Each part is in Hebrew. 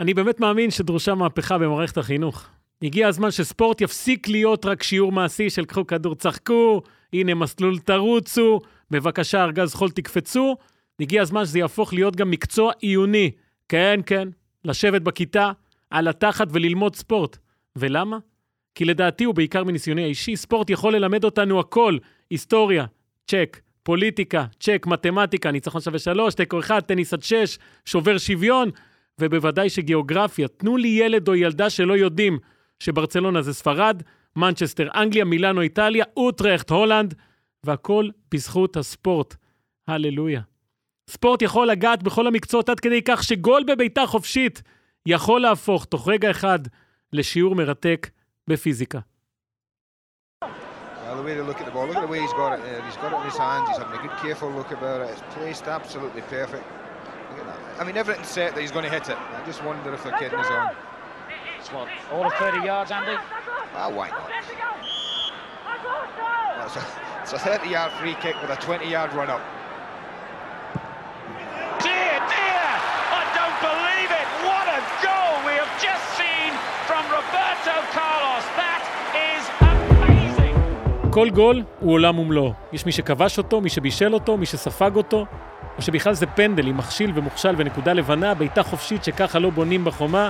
אני באמת מאמין שדרושה מהפכה במערכת החינוך. הגיע הזמן שספורט יפסיק להיות רק שיעור מעשי של קחו כדור, צחקו, הנה מסלול תרוצו, בבקשה, ארגז חול תקפצו. הגיע הזמן שזה יהפוך להיות גם מקצוע עיוני. כן, כן, לשבת בכיתה, על התחת וללמוד ספורט. ולמה? כי לדעתי, ובעיקר מניסיוני האישי, ספורט יכול ללמד אותנו הכל. היסטוריה, צ'ק. פוליטיקה, צ'ק, מתמטיקה, ניצחון שווה שלוש, תיקו אחד, טניס עד שש, שובר שוויון, ובוודאי שגיאוגרפיה. תנו לי ילד או ילדה שלא יודעים שברצלונה זה ספרד, מנצ'סטר, אנגליה, מילאנו, איטליה, אוטרכט, הולנד, והכל בזכות הספורט. הללויה. ספורט יכול לגעת בכל המקצועות עד כדי כך שגול בביתה חופשית יכול להפוך תוך רגע אחד לשיעור מרתק בפיזיקה. The way they look at the ball, look at the way he's got it. Uh, he's got it in his hands. He's having a good, careful look about it. It's placed absolutely perfect. Look at that. I mean, everything's set that he's going to hit it. I just wonder if they're kidding us on. It's what, all of 30 yards, Andy? Ah, why not? That's a, it's a 30-yard free kick with a 20-yard run-up. Dear, dear! I don't believe it! What a goal we have just seen from Roberto Carlos. That is amazing! כל גול הוא עולם ומלואו. יש מי שכבש אותו, מי שבישל אותו, מי שספג אותו, או שבכלל זה פנדל עם מכשיל ומוכשל ונקודה לבנה, בעיטה חופשית שככה לא בונים בחומה,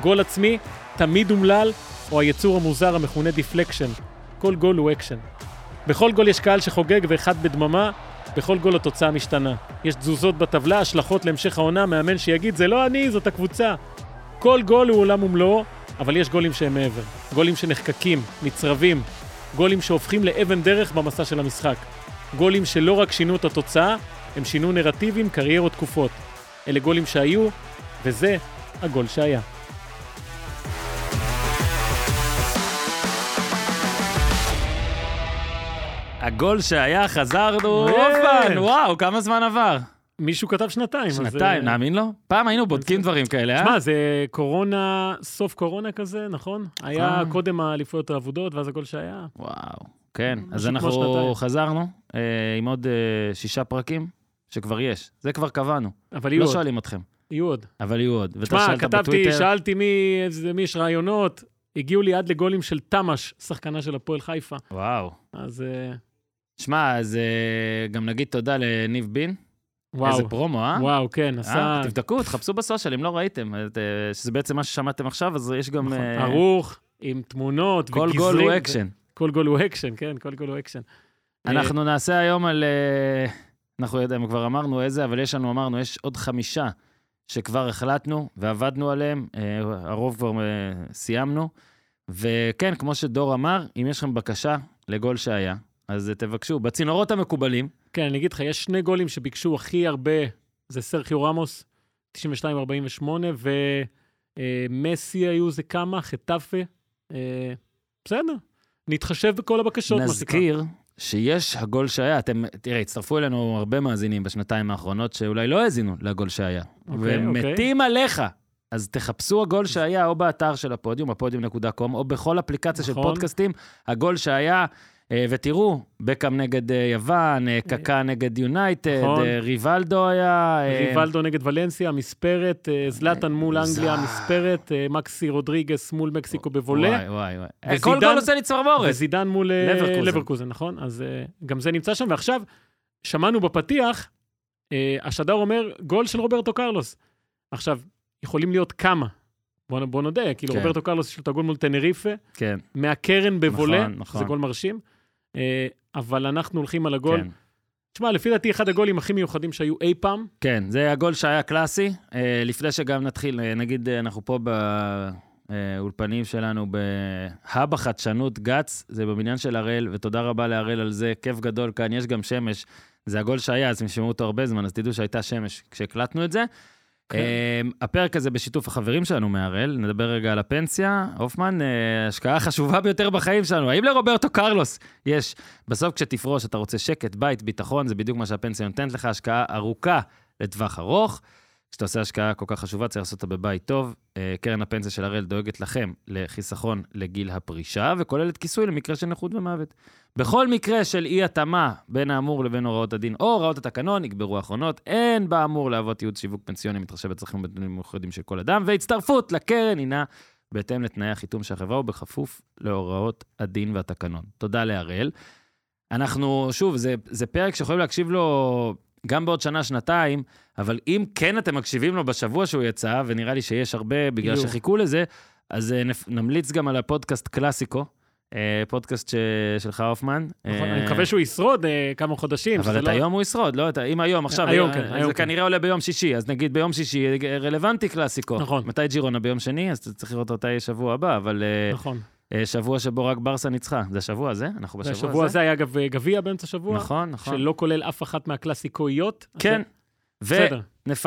גול עצמי, תמיד אומלל, או היצור המוזר המכונה deflection. כל גול הוא אקשן. בכל גול יש קהל שחוגג ואחד בדממה, בכל גול התוצאה משתנה. יש תזוזות בטבלה, השלכות להמשך העונה, מאמן שיגיד, זה לא אני, זאת הקבוצה. כל גול הוא עולם ומלואו, אבל יש גולים שהם מעבר. גולים שנחקקים, נצרבים, גולים שהופכים לאבן דרך במסע של המשחק. גולים שלא רק שינו את התוצאה, הם שינו נרטיבים, קריירות תקופות. אלה גולים שהיו, וזה הגול שהיה. הגול שהיה, חזרנו. אופן, וואו, כמה זמן עבר? מישהו כתב שנתיים. אז, שנתיים, אה, נאמין לו? פעם היינו בודקים דברים כאלה, אה? שמע, זה קורונה, סוף קורונה כזה, נכון? היה אה. קודם האליפויות האבודות, ואז הגול שהיה. וואו, כן. אז אנחנו שנתיים. חזרנו אה, עם עוד אה, שישה פרקים, שכבר יש. זה כבר קבענו. אבל יהיו לא עוד. שואלים אתכם, יהיו עוד. אבל יהיו עוד. ואתה שמע, שאלת כתבתי, בטוויטר- שאלתי מי, איזה- מי יש רעיונות, הגיעו לי עד לגולים של תמ"ש, שחקנה של הפועל חיפה. וואו. אז אה, שמע, אז אה, גם נגיד תודה לניב בין. וואו. איזה פרומו, אה? וואו, כן, עשה... אה, תבדקו, תחפשו ב social, אם לא ראיתם, את, אה, שזה בעצם מה ששמעתם עכשיו, אז יש גם... נכון, אה, ערוך, עם תמונות כל וגזרים. גול הוא אקשן. כל גול הוא אקשן, כן, כל גול הוא אקשן. אנחנו נעשה היום על... אה, אנחנו יודעים, כבר אמרנו איזה, אבל יש לנו, אמרנו, יש עוד חמישה שכבר החלטנו ועבדנו עליהם, אה, הרוב כבר אה, סיימנו. וכן, כמו שדור אמר, אם יש לכם בקשה לגול שהיה, אז אה, תבקשו. בצינורות המקובלים, כן, אני אגיד לך, יש שני גולים שביקשו הכי הרבה, זה סרחיו רמוס, 92-48, ומסי היו זה כמה, חטאפה. אה, בסדר, נתחשב בכל הבקשות. נזכיר שיש הגול שהיה. אתם, תראה, הצטרפו אלינו הרבה מאזינים בשנתיים האחרונות שאולי לא האזינו לגול שהיה. אוקיי, ומתים עליך. אז תחפשו הגול שהיה או באתר של הפודיום, הפודיום.קום, או בכל אפליקציה של נכון. פודקאסטים, הגול שהיה, ותראו, בקאם נגד אה, יוון, אה, קקה נגד יונייטד, נכון. אה, ריבלדו היה... אה, ריבלדו נגד ולנסיה, מספרת, אה, זלאטן מול אנגליה, מספרת, אה, מקסי רודריגס מול מקסיקו בוולה, וואי, וואי, וואי. כל גול עושה לי צמרמורת. וזידן מול אה, לברקוזן. נכון? אז אה, גם זה נמצא שם, ועכשיו, שמענו בפתיח, אה, השדר אומר, גול של רוברטו קרלוס. עכשיו, יכולים להיות כמה. בוא, בוא נודה, כאילו כן. רוברטו קרלוס יש לו את הגול מול טנריפה, כן, מהקרן בוולה, נכון, נכון. זה גול מרשים, אה, אבל אנחנו הולכים על הגול. כן. תשמע, לפי דעתי, אחד הגולים הכי מיוחדים שהיו אי פעם, כן, זה הגול שהיה קלאסי. אה, לפני שגם נתחיל, אה, נגיד אה, אנחנו פה באולפנים שלנו בהאב החדשנות גץ, זה בבניין של הראל, ותודה רבה להראל על זה, כיף גדול כאן, יש גם שמש. זה הגול שהיה, אז הם שמעו אותו הרבה זמן, אז תדעו שהייתה שמש כשהקלטנו את זה. כן. אה, הפרק הזה בשיתוף החברים שלנו מהראל, נדבר רגע על הפנסיה. הופמן, אה, השקעה חשובה ביותר בחיים שלנו. האם לרוברטו קרלוס יש, בסוף כשתפרוש אתה רוצה שקט, בית, ביטחון, זה בדיוק מה שהפנסיה נותנת לך, השקעה ארוכה לטווח ארוך. כשאתה עושה השקעה כל כך חשובה, צריך לעשות אותה בבית טוב. אה, קרן הפנסיה של הראל דואגת לכם לחיסכון לגיל הפרישה, וכוללת כיסוי למקרה של נכות ומוות. בכל מקרה של אי-התאמה בין האמור לבין הוראות הדין או הוראות התקנון, נקברו האחרונות, אין באמור להוות ייעוד שיווק פנסיוני מתחשב בצרכים מיוחדים של כל אדם, והצטרפות לקרן הינה בהתאם לתנאי החיתום של החברה ובכפוף להוראות הדין והתקנון. תודה להראל. אנחנו, שוב, זה, זה פרק שיכולים להקשיב לו גם בעוד שנה, שנתיים, אבל אם כן אתם מקשיבים לו בשבוע שהוא יצא, ונראה לי שיש הרבה בגלל. שחיכו לזה, אז אה, נמליץ גם על הפודקאסט קלאסיקו, אה, פודקאסט ש... שלך, הופמן. נכון, אה, אני מקווה שהוא ישרוד אה, כמה חודשים. אבל את לא- היום הוא ישרוד, לא? את אם היום, עכשיו, היום אה, כן, היום זה כן. כנראה עולה ביום שישי, אז נגיד ביום שישי אה, רלוונטי קלאסיקו. נכון. מתי ג'ירונה ביום שני? אז אתה צריך לראות אותה שבוע הבא, אבל אה, נכון. אה, שבוע שבו רק ברסה ניצחה. זה השבוע הזה? אנחנו בשבוע הזה? השבוע הזה היה אגב גביע באמצע השבוע, נכון, נכון. שלא כולל אף אחת מהקלאסיקויות. כן.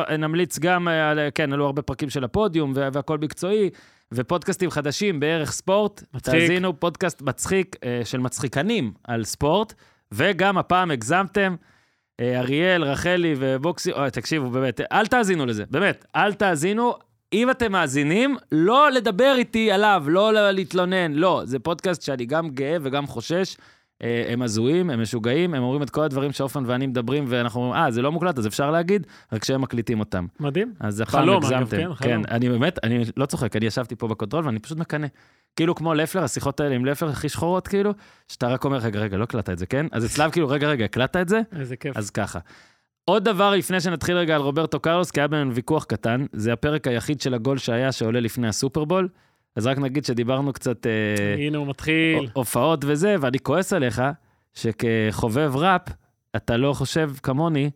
ונמליץ גם, אה, כן, עלו הרבה פרקים של הפודיום וה- והכל מקצועי, ופודקאסטים חדשים בערך ספורט. מצחיק. תאזינו, פודקאסט מצחיק אה, של מצחיקנים על ספורט, וגם הפעם הגזמתם. אה, אריאל, רחלי ובוקסי, אוי, תקשיבו, באמת, אל תאזינו לזה, באמת, אל תאזינו. אם אתם מאזינים, לא לדבר איתי עליו, לא להתלונן, לא. זה פודקאסט שאני גם גאה וגם חושש. אה, הם הזויים, הם משוגעים, הם אומרים את כל הדברים שהופמן ואני מדברים, ואנחנו אומרים, אה, זה לא מוקלט, אז אפשר להגיד, רק שהם מקליטים אותם. מדהים. אז הפעם חלום, אגב, הגזמתם. כן, חלום. אני באמת, אני לא צוחק, אני ישבתי פה ב control ואני פשוט מקנא. כאילו כמו לפלר, השיחות האלה עם לפלר הכי שחורות, כאילו, שאתה רק אומר, רגע, רגע, לא הקלטת את זה, כן? אז אצלם כאילו, רגע, רגע, הקלטת את זה? איזה כיף. אז ככה. עוד דבר לפני שנתחיל רגע על רוברטו קרלוס, כי היה בינינו ויכוח קטן, זה הפרק היחיד של הגול שהיה שעולה לפני הסופרבול. אז רק נגיד שדיברנו קצת אה, הנה הוא מתחיל. הופעות וזה, ואני כועס עליך, שכחובב ראפ, אתה לא חושב כמוני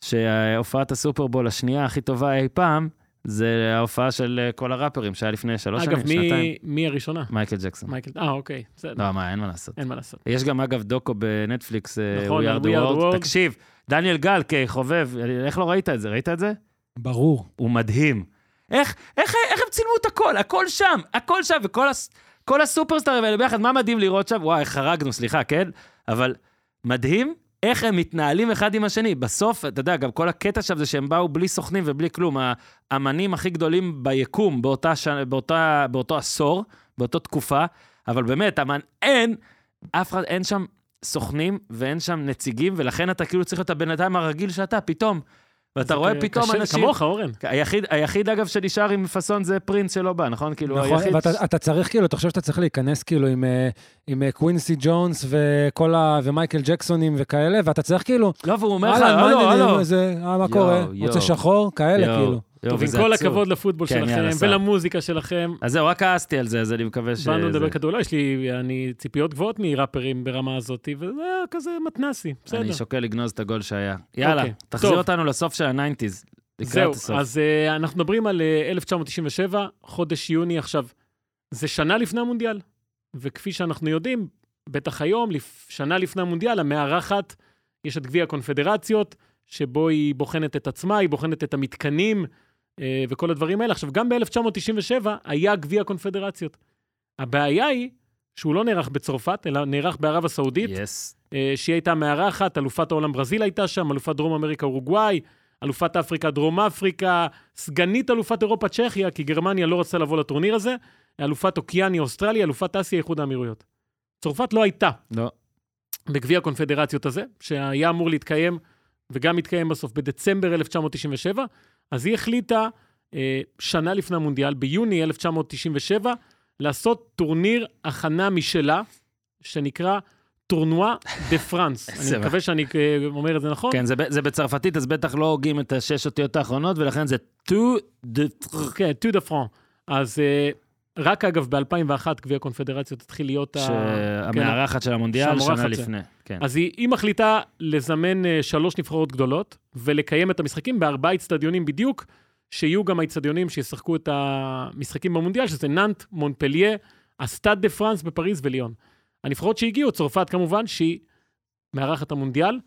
שהופעת הסופרבול השנייה הכי טובה אי פעם, זה ההופעה של אה, כל הראפרים שהיה לפני שלוש שנים, אגב, שנתיים. מי- מי הראשונה? מייקל ג'קסון. מייקל. אה, אוקיי, בסדר. לא, מה, אין מה לעשות. אין מה לעשות. יש גם, אגב, דוקו בנטפליקס, אה, נכון, We are the world. תקשיב, דניאל גל כחובב, איך לא ראית את זה? ראית את זה? ברור. הוא מדהים. איך, איך, איך הם צילמו את הכל? הכל שם, הכל שם, וכל הס, כל הסופרסטארים האלה ביחד, מה מדהים לראות שם? וואי, חרגנו, סליחה, כן? אבל מדהים איך הם מתנהלים אחד עם השני. בסוף, אתה יודע, גם כל הקטע שם זה שהם באו בלי סוכנים ובלי כלום. האמנים הכי גדולים ביקום באותה, ש... באותה, באותו עשור, באותה תקופה, אבל באמת, אמן, אין, אף אחד, אין שם סוכנים ואין שם נציגים, ולכן אתה כאילו צריך להיות הבן אדם הרגיל שאתה, פתאום. ואתה רואה פתאום קשה, אנשים... כמוך, אורן. היחיד, היחיד אגב שנשאר עם פאסון זה פרינס שלא בא, נכון? כאילו, נכון, היחיד... ואתה אתה צריך כאילו, אתה חושב שאתה צריך להיכנס כאילו עם, אה, עם אה, קווינסי ג'ונס וכל ה... ומייקל ג'קסונים וכאלה, ואתה צריך כאילו, לא, והוא אומר לך, הלו? הלו. אה, מה יואו, קורה? רוצה שחור? כאלה, כאילו. טוב, עם כל. הכבוד לפוטבול כן, שלכם. ולמוזיקה שלכם. אז זהו, רק כעסתי על זה, אז אני מקווה ש... באנו לדבר זה- כדורגל, יש לי אני, ציפיות גבוהות מראפרים ברמה הזאת, וזה היה כזה מתנשא, בסדר. אני שוקל לגנוז את הגול שהיה. יאללה, אוקיי, תחזיר טוב. אותנו לסוף של ה nineties. זהו, הסוף. אז אה, אנחנו מדברים על אה, 1997, חודש יוני עכשיו. זה שנה לפני המונדיאל, וכפי שאנחנו יודעים, בטח היום, לפ... שנה לפני המונדיאל, המארחת, יש את גביע הקונפדרציות, שבו היא בוחנת את עצמה, היא בוחנת את המתקנים וכל הדברים האלה. עכשיו, גם ב-1997 היה גביע הקונפדרציות. הבעיה היא שהוא לא נערך בצרפת, אלא נערך בערב הסעודית. יס. אה, שהיא הייתה מארחת, אלופת העולם ברזיל הייתה שם, אלופת דרום אמריקה אורוגוואי, אלופת אפריקה דרום אפריקה, סגנית אלופת אירופה צ'כיה, כי גרמניה לא רצתה לבוא לטורניר הזה, אלופת אוקיאניה אוסטרליה, אלופת אסיה איחוד האמירויות. צרפת לא הייתה לא. בגביע הקונפדרציות הזה, שהיה אמור להתקיים, וגם התקיים בסוף בדצמבר 1997, אז היא החליטה אה, שנה לפני המונדיאל, ביוני 1997, לעשות טורניר הכנה משלה, שנקרא Tournoi de France. אני מקווה שאני אה, אומר את זה נכון. כן, זה זה בצרפתית, אז בטח לא הוגים את השש אותיות האחרונות, ולכן זה טו דה... כן, טו דה פרן. אז אה, רק אגב, ב-2001 גביע הקונפדרציות התחיל להיות... ה- כן, שהמארחת של המונדיאל שנה. לפני. כן. אז היא, היא מחליטה לזמן אה, שלוש נבחרות גדולות ולקיים את המשחקים בארבעה אצטדיונים בדיוק, שיהיו גם האצטדיונים שישחקו את המשחקים במונדיאל, שזה נאנט, מונפליה, הסטאד דה פרנס בפריז וליון. הנבחרות שהגיעו, צרפת כמובן, שהיא מארחת המונדיאל,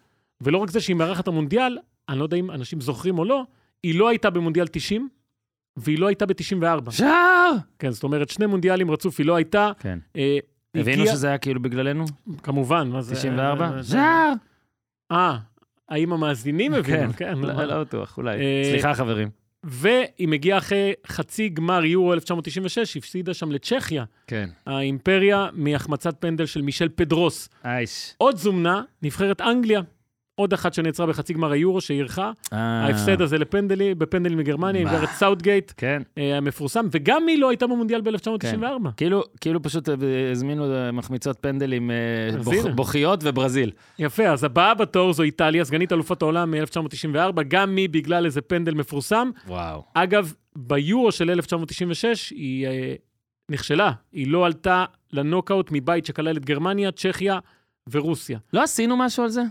ולא רק זה שהיא מארחת המונדיאל, אני לא יודע אם אנשים זוכרים או לא, היא לא הייתה במונדיאל 90, והיא לא הייתה ב-94. שער! כן, זאת אומרת, שני מונדיאלים רצוף היא לא הייתה. כן. אה, הבינו הגיע- שזה היה כאילו בגללנו? כמובן, מה זה... 94? אה, שער! אה, האם המאזינים הבינו? כן, לא לא בטוח, אולי. אה, סליחה, חברים. והיא מגיעה אחרי חצי גמר יורו 1996, הפסידה שם לצ'כיה, כן. האימפריה, מהחמצת פנדל של מישל פדרוס. אייש. עוד זומנה, נבחרת אנגליה. עוד אחת שנעצרה בחצי גמר היורו, שאירחה. אה, ההפסד הזה לפנדלי, בפנדלים מגרמניה, עם? גארד סאוטגייט, כן. אה, המפורסם, וגם היא לא הייתה במונדיאל ב-1994. כאילו, כאילו פשוט אה, הזמינו מחמיצות פנדלים בוכ-. בוכיות וברזיל. יפה, אז הבאה בתור זו איטליה, סגנית אלופת העולם מ-1994, גם היא בגלל איזה פנדל מפורסם. וואו. אגב, ביורו של 1996 היא נכשלה, היא לא עלתה לנוקאוט מבית שכלל את גרמניה, צ'כיה ורוסיה. לא עשינו משהו על זה?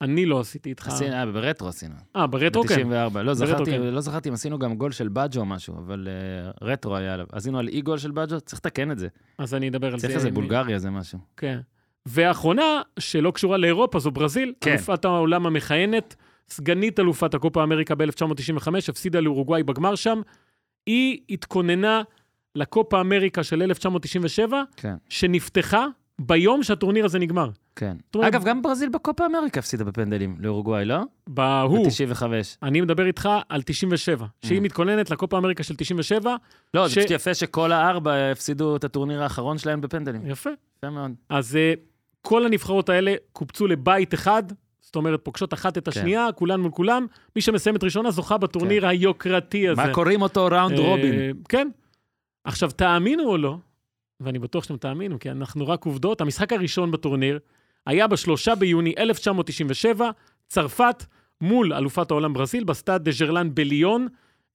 אני לא עשיתי איתך... עשינו, אה, ברטרו עשינו. אה, ברטרו כן. ב-94. לא, זכרתי, כן. לא זכרתי אם עשינו גם גול של בג'ו או משהו, אבל אה, רטרו היה עליו. עשינו על אי גול של בג'ו, צריך לתקן את זה. אז אני אדבר על זה. צריך איזה בולגריה, זה משהו. כן. והאחרונה, שלא קשורה לאירופה, זו ברזיל, כן. אלופת העולם המכהנת, סגנית אלופת הקופה אמריקה ב-1995, הפסידה לאורוגוואי בגמר שם. היא התכוננה לקופה אמריקה של 1997, כן, שנפתחה ביום שהטורניר הזה נגמר. כן. אומרת- אגב, גם ברזיל בקופה אמריקה הפסידה בפנדלים לאורוגוואי, לא? בהוא, ב-95. אני מדבר איתך על 97, שהיא Mm. מתכוננת לקופה אמריקה של 97, לא, ש- זה פשוט יפה שכל הארבע הפסידו את הטורניר האחרון שלהם בפנדלים. יפה. יפה מאוד. אז אה, כל הנבחרות האלה קופצו לבית אחד, זאת אומרת, פוגשות אחת את השנייה, כולן מול כולם. מי שמסיימת ראשונה זוכה בטורניר היוקרתי הזה. מה קוראים אותו ראונד אה, רובין? כן. עכשיו, תאמינו או לא, ואני בטוח שאתם תאמינו, כי אנחנו רק עובדות, המשחק הראשון בטורניר היה בשלושה ביוני 1997, צרפת מול אלופת העולם ברזיל, בסטאד דה ז'רלן בליון,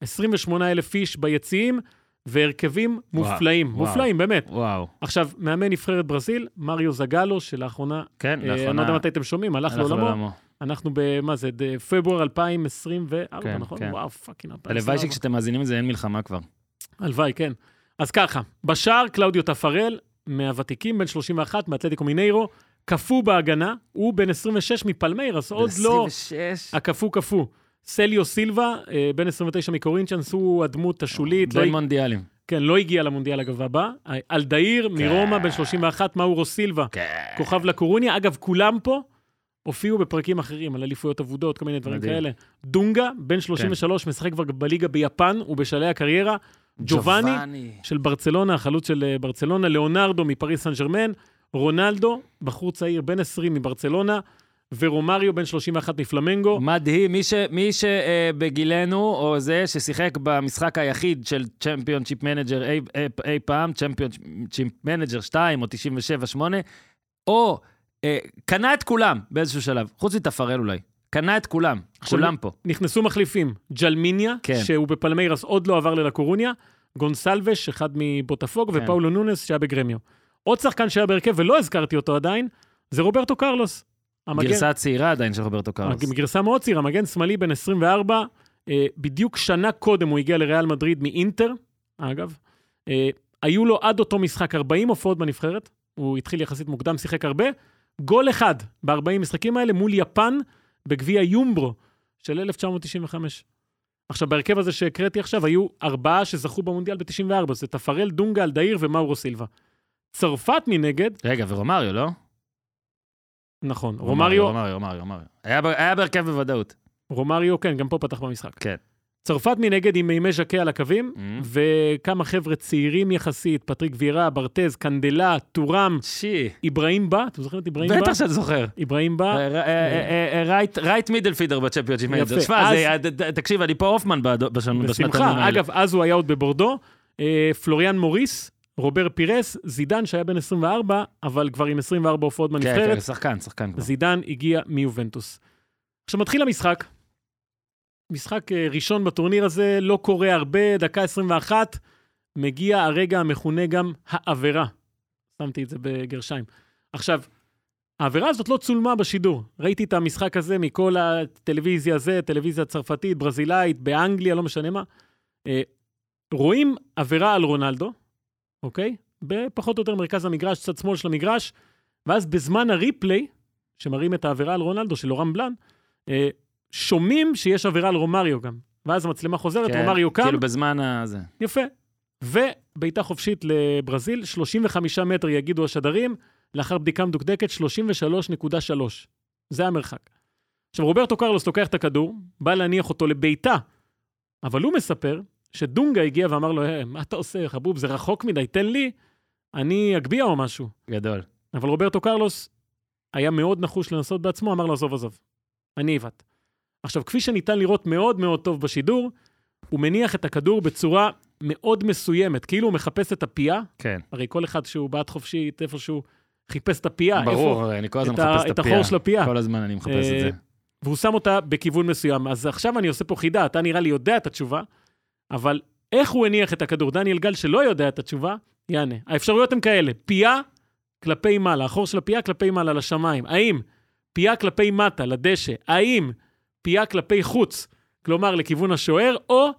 28 אלף איש ביציעים, והרכבים וואו, מופלאים, וואו. מופלאים, באמת. וואו. עכשיו, מאמן נבחרת ברזיל, מריו זגלו, שלאחרונה, כן, אה, אני לא לאחרונה... יודע מתי אתם שומעים, הלך לעולמו. אנחנו ב... מה זה? פברואר 2024, כן, נכון? כן. וואו, fucking 2024. הלוואי שכשאתם מאזינים לזה אין מלחמה כבר. הלוואי, כן. אז ככה, בשער קלאודיו טפארל, מהוותיקים, בן 31, מאתלטיקו מיניירו, קפוא בהגנה, הוא בן 26 מפלמיירס, עוד לא... 26. הקפוא קפוא. סליו סילבה, אה, בן 29 מקורינצ'אנס, הוא הדמות השולית, לא, בין מונדיאלים. כן, לא הגיע למונדיאל אגב הבא. אלדאיר מרומא, בן 31, מאורו סילבה, כן. כוכב לקורוניה. אגב, כולם פה הופיעו בפרקים אחרים, על אליפויות אבודות, כל מיני דברים מדהים. כאלה. דונגה, בן 33, משחק כבר בליגה ביפן, הוא בשלהי הקריירה. ג'ובאני, של ברצלונה, החלוץ של אה, ברצלונה, ליאונרדו מפריס סן ג'רמן, רונלדו, בחור צעיר בן 20 מברצלונה, ורומריו בן 31 מפלמנגו. מדהים, מי, ש, מי שבגילנו, או זה ששיחק במשחק היחיד של Championship Manager אי, אי, אי פעם, Championship Manager 2 או 97-8, או אה, קנה את כולם באיזשהו שלב, חוץ מטפארל אולי. קנה את כולם, כולם פה. נכנסו מחליפים, ג'למיניה, כן. שהוא בפלמיירס עוד לא עבר ללקורוניה, גונסלבש, אחד מבוטפוג, כן. ופאולו נונס, שהיה בגרמיו. עוד שחקן שהיה בהרכב ולא הזכרתי אותו עדיין, זה רוברטו קרלוס. המגן- גרסה צעירה עדיין של רוברטו קרלוס. גרסה מאוד צעירה, מגן שמאלי בן 24, אה, בדיוק שנה קודם הוא הגיע לריאל מדריד מאינטר, אגב. אה, היו לו עד אותו משחק 40 הופעות בנבחרת, הוא התחיל יחסית מוקדם, שיחק הרבה. גול אחד ב-40 משחקים האלה מול יפן בגביע יומברו של 1995. עכשיו, בהרכב הזה שהקראתי עכשיו, היו ארבעה שזכו במונדיאל ב-94, זה תפרל, דונגה, אלדאיר ומאורו סילבה. צרפת מנגד, רגע, ורומריו, לא? נכון, רומריו, רומריו, רומריו, רומריו. היה בהרכב בוודאות. רומריו, כן, גם פה פתח במשחק. כן. צרפת מנגד עם מימי ז'קה על הקווים, Mm. וכמה חבר'ה ציירים יחסית, פטריק וירה, ברטז, קנדלה, טורם, שי. אברהים בא, אתם זוכרים את אברהים בא? בטח שאת זוכר. אברהים בא, right midfielder ב Championship יפה. Manager. שמע, אז- זה- ד- ד- תקשיב, אני פה הופמן בשנתיים בשמחה. האלה. אגב, אז הוא היה עוד בבורדו. אה, פלוריאן מוריס, רובר פירס, זידן שהיה בן 24, אבל כבר עם 24 הופעות כן, בנבחרת. כן, שחקן, שחקן כבר. זידן הגיע מיובנטוס. עכשיו מתחיל המשחק. משחק אה, ראשון בטורניר הזה, לא קורה הרבה, דקה 21, מגיע הרגע המכונה גם העבירה. שמתי את זה בגרשיים. עכשיו, העבירה הזאת לא צולמה בשידור. ראיתי את המשחק הזה מכל הטלוויזיה הזה, טלוויזיה צרפתית, ברזילאית, באנגליה, לא משנה מה. אה, רואים עבירה על רונלדו, אוקיי? בפחות או יותר מרכז המגרש, צד שמאל של המגרש, ואז בזמן הריפליי, שמראים את העבירה על רונלדו של אורם בלאן, אה, שומעים שיש עבירה על רומריו גם. ואז המצלמה חוזרת, כן, רומריו קם, כאילו בזמן הזה. יפה. ובעיטה חופשית לברזיל, 35 מטר יגידו השדרים, לאחר בדיקה מדוקדקת, 33.3. זה המרחק. עכשיו, רוברטו קרלוס לוקח את הכדור, בא להניח אותו לבעיטה, אבל הוא מספר שדונגה הגיע ואמר לו, "אה, מה אתה עושה, חבוב, זה רחוק מדי, תן לי, אני אגביה או משהו. גדול. אבל רוברטו קרלוס היה מאוד נחוש לנסות בעצמו, אמר לו, עזוב, עזוב, אני עיוות. עכשיו, כפי שניתן לראות מאוד מאוד טוב בשידור, הוא מניח את הכדור בצורה מאוד מסוימת, כאילו הוא מחפש את הפייה, כן. הרי כל אחד שהוא בעט חופשית, איפשהו חיפש את הפייה, ברור, אני כל הזמן את מחפש את את הפייה. החור של הפייה. כל הזמן אני מחפש את אה, זה. והוא שם אותה בכיוון מסוים. אז עכשיו אני עושה פה חידה, אתה נראה לי יודע את התשובה, אבל איך הוא הניח את הכדור? דניאל גל שלא יודע את התשובה, יענה. האפשרויות הן כאלה, פייה כלפי מעלה, החור של הפייה כלפי מעלה לשמיים. האם פייה כלפי מטה, לדשא? האם פייה כלפי חוץ, כלומר לכיוון השוער, או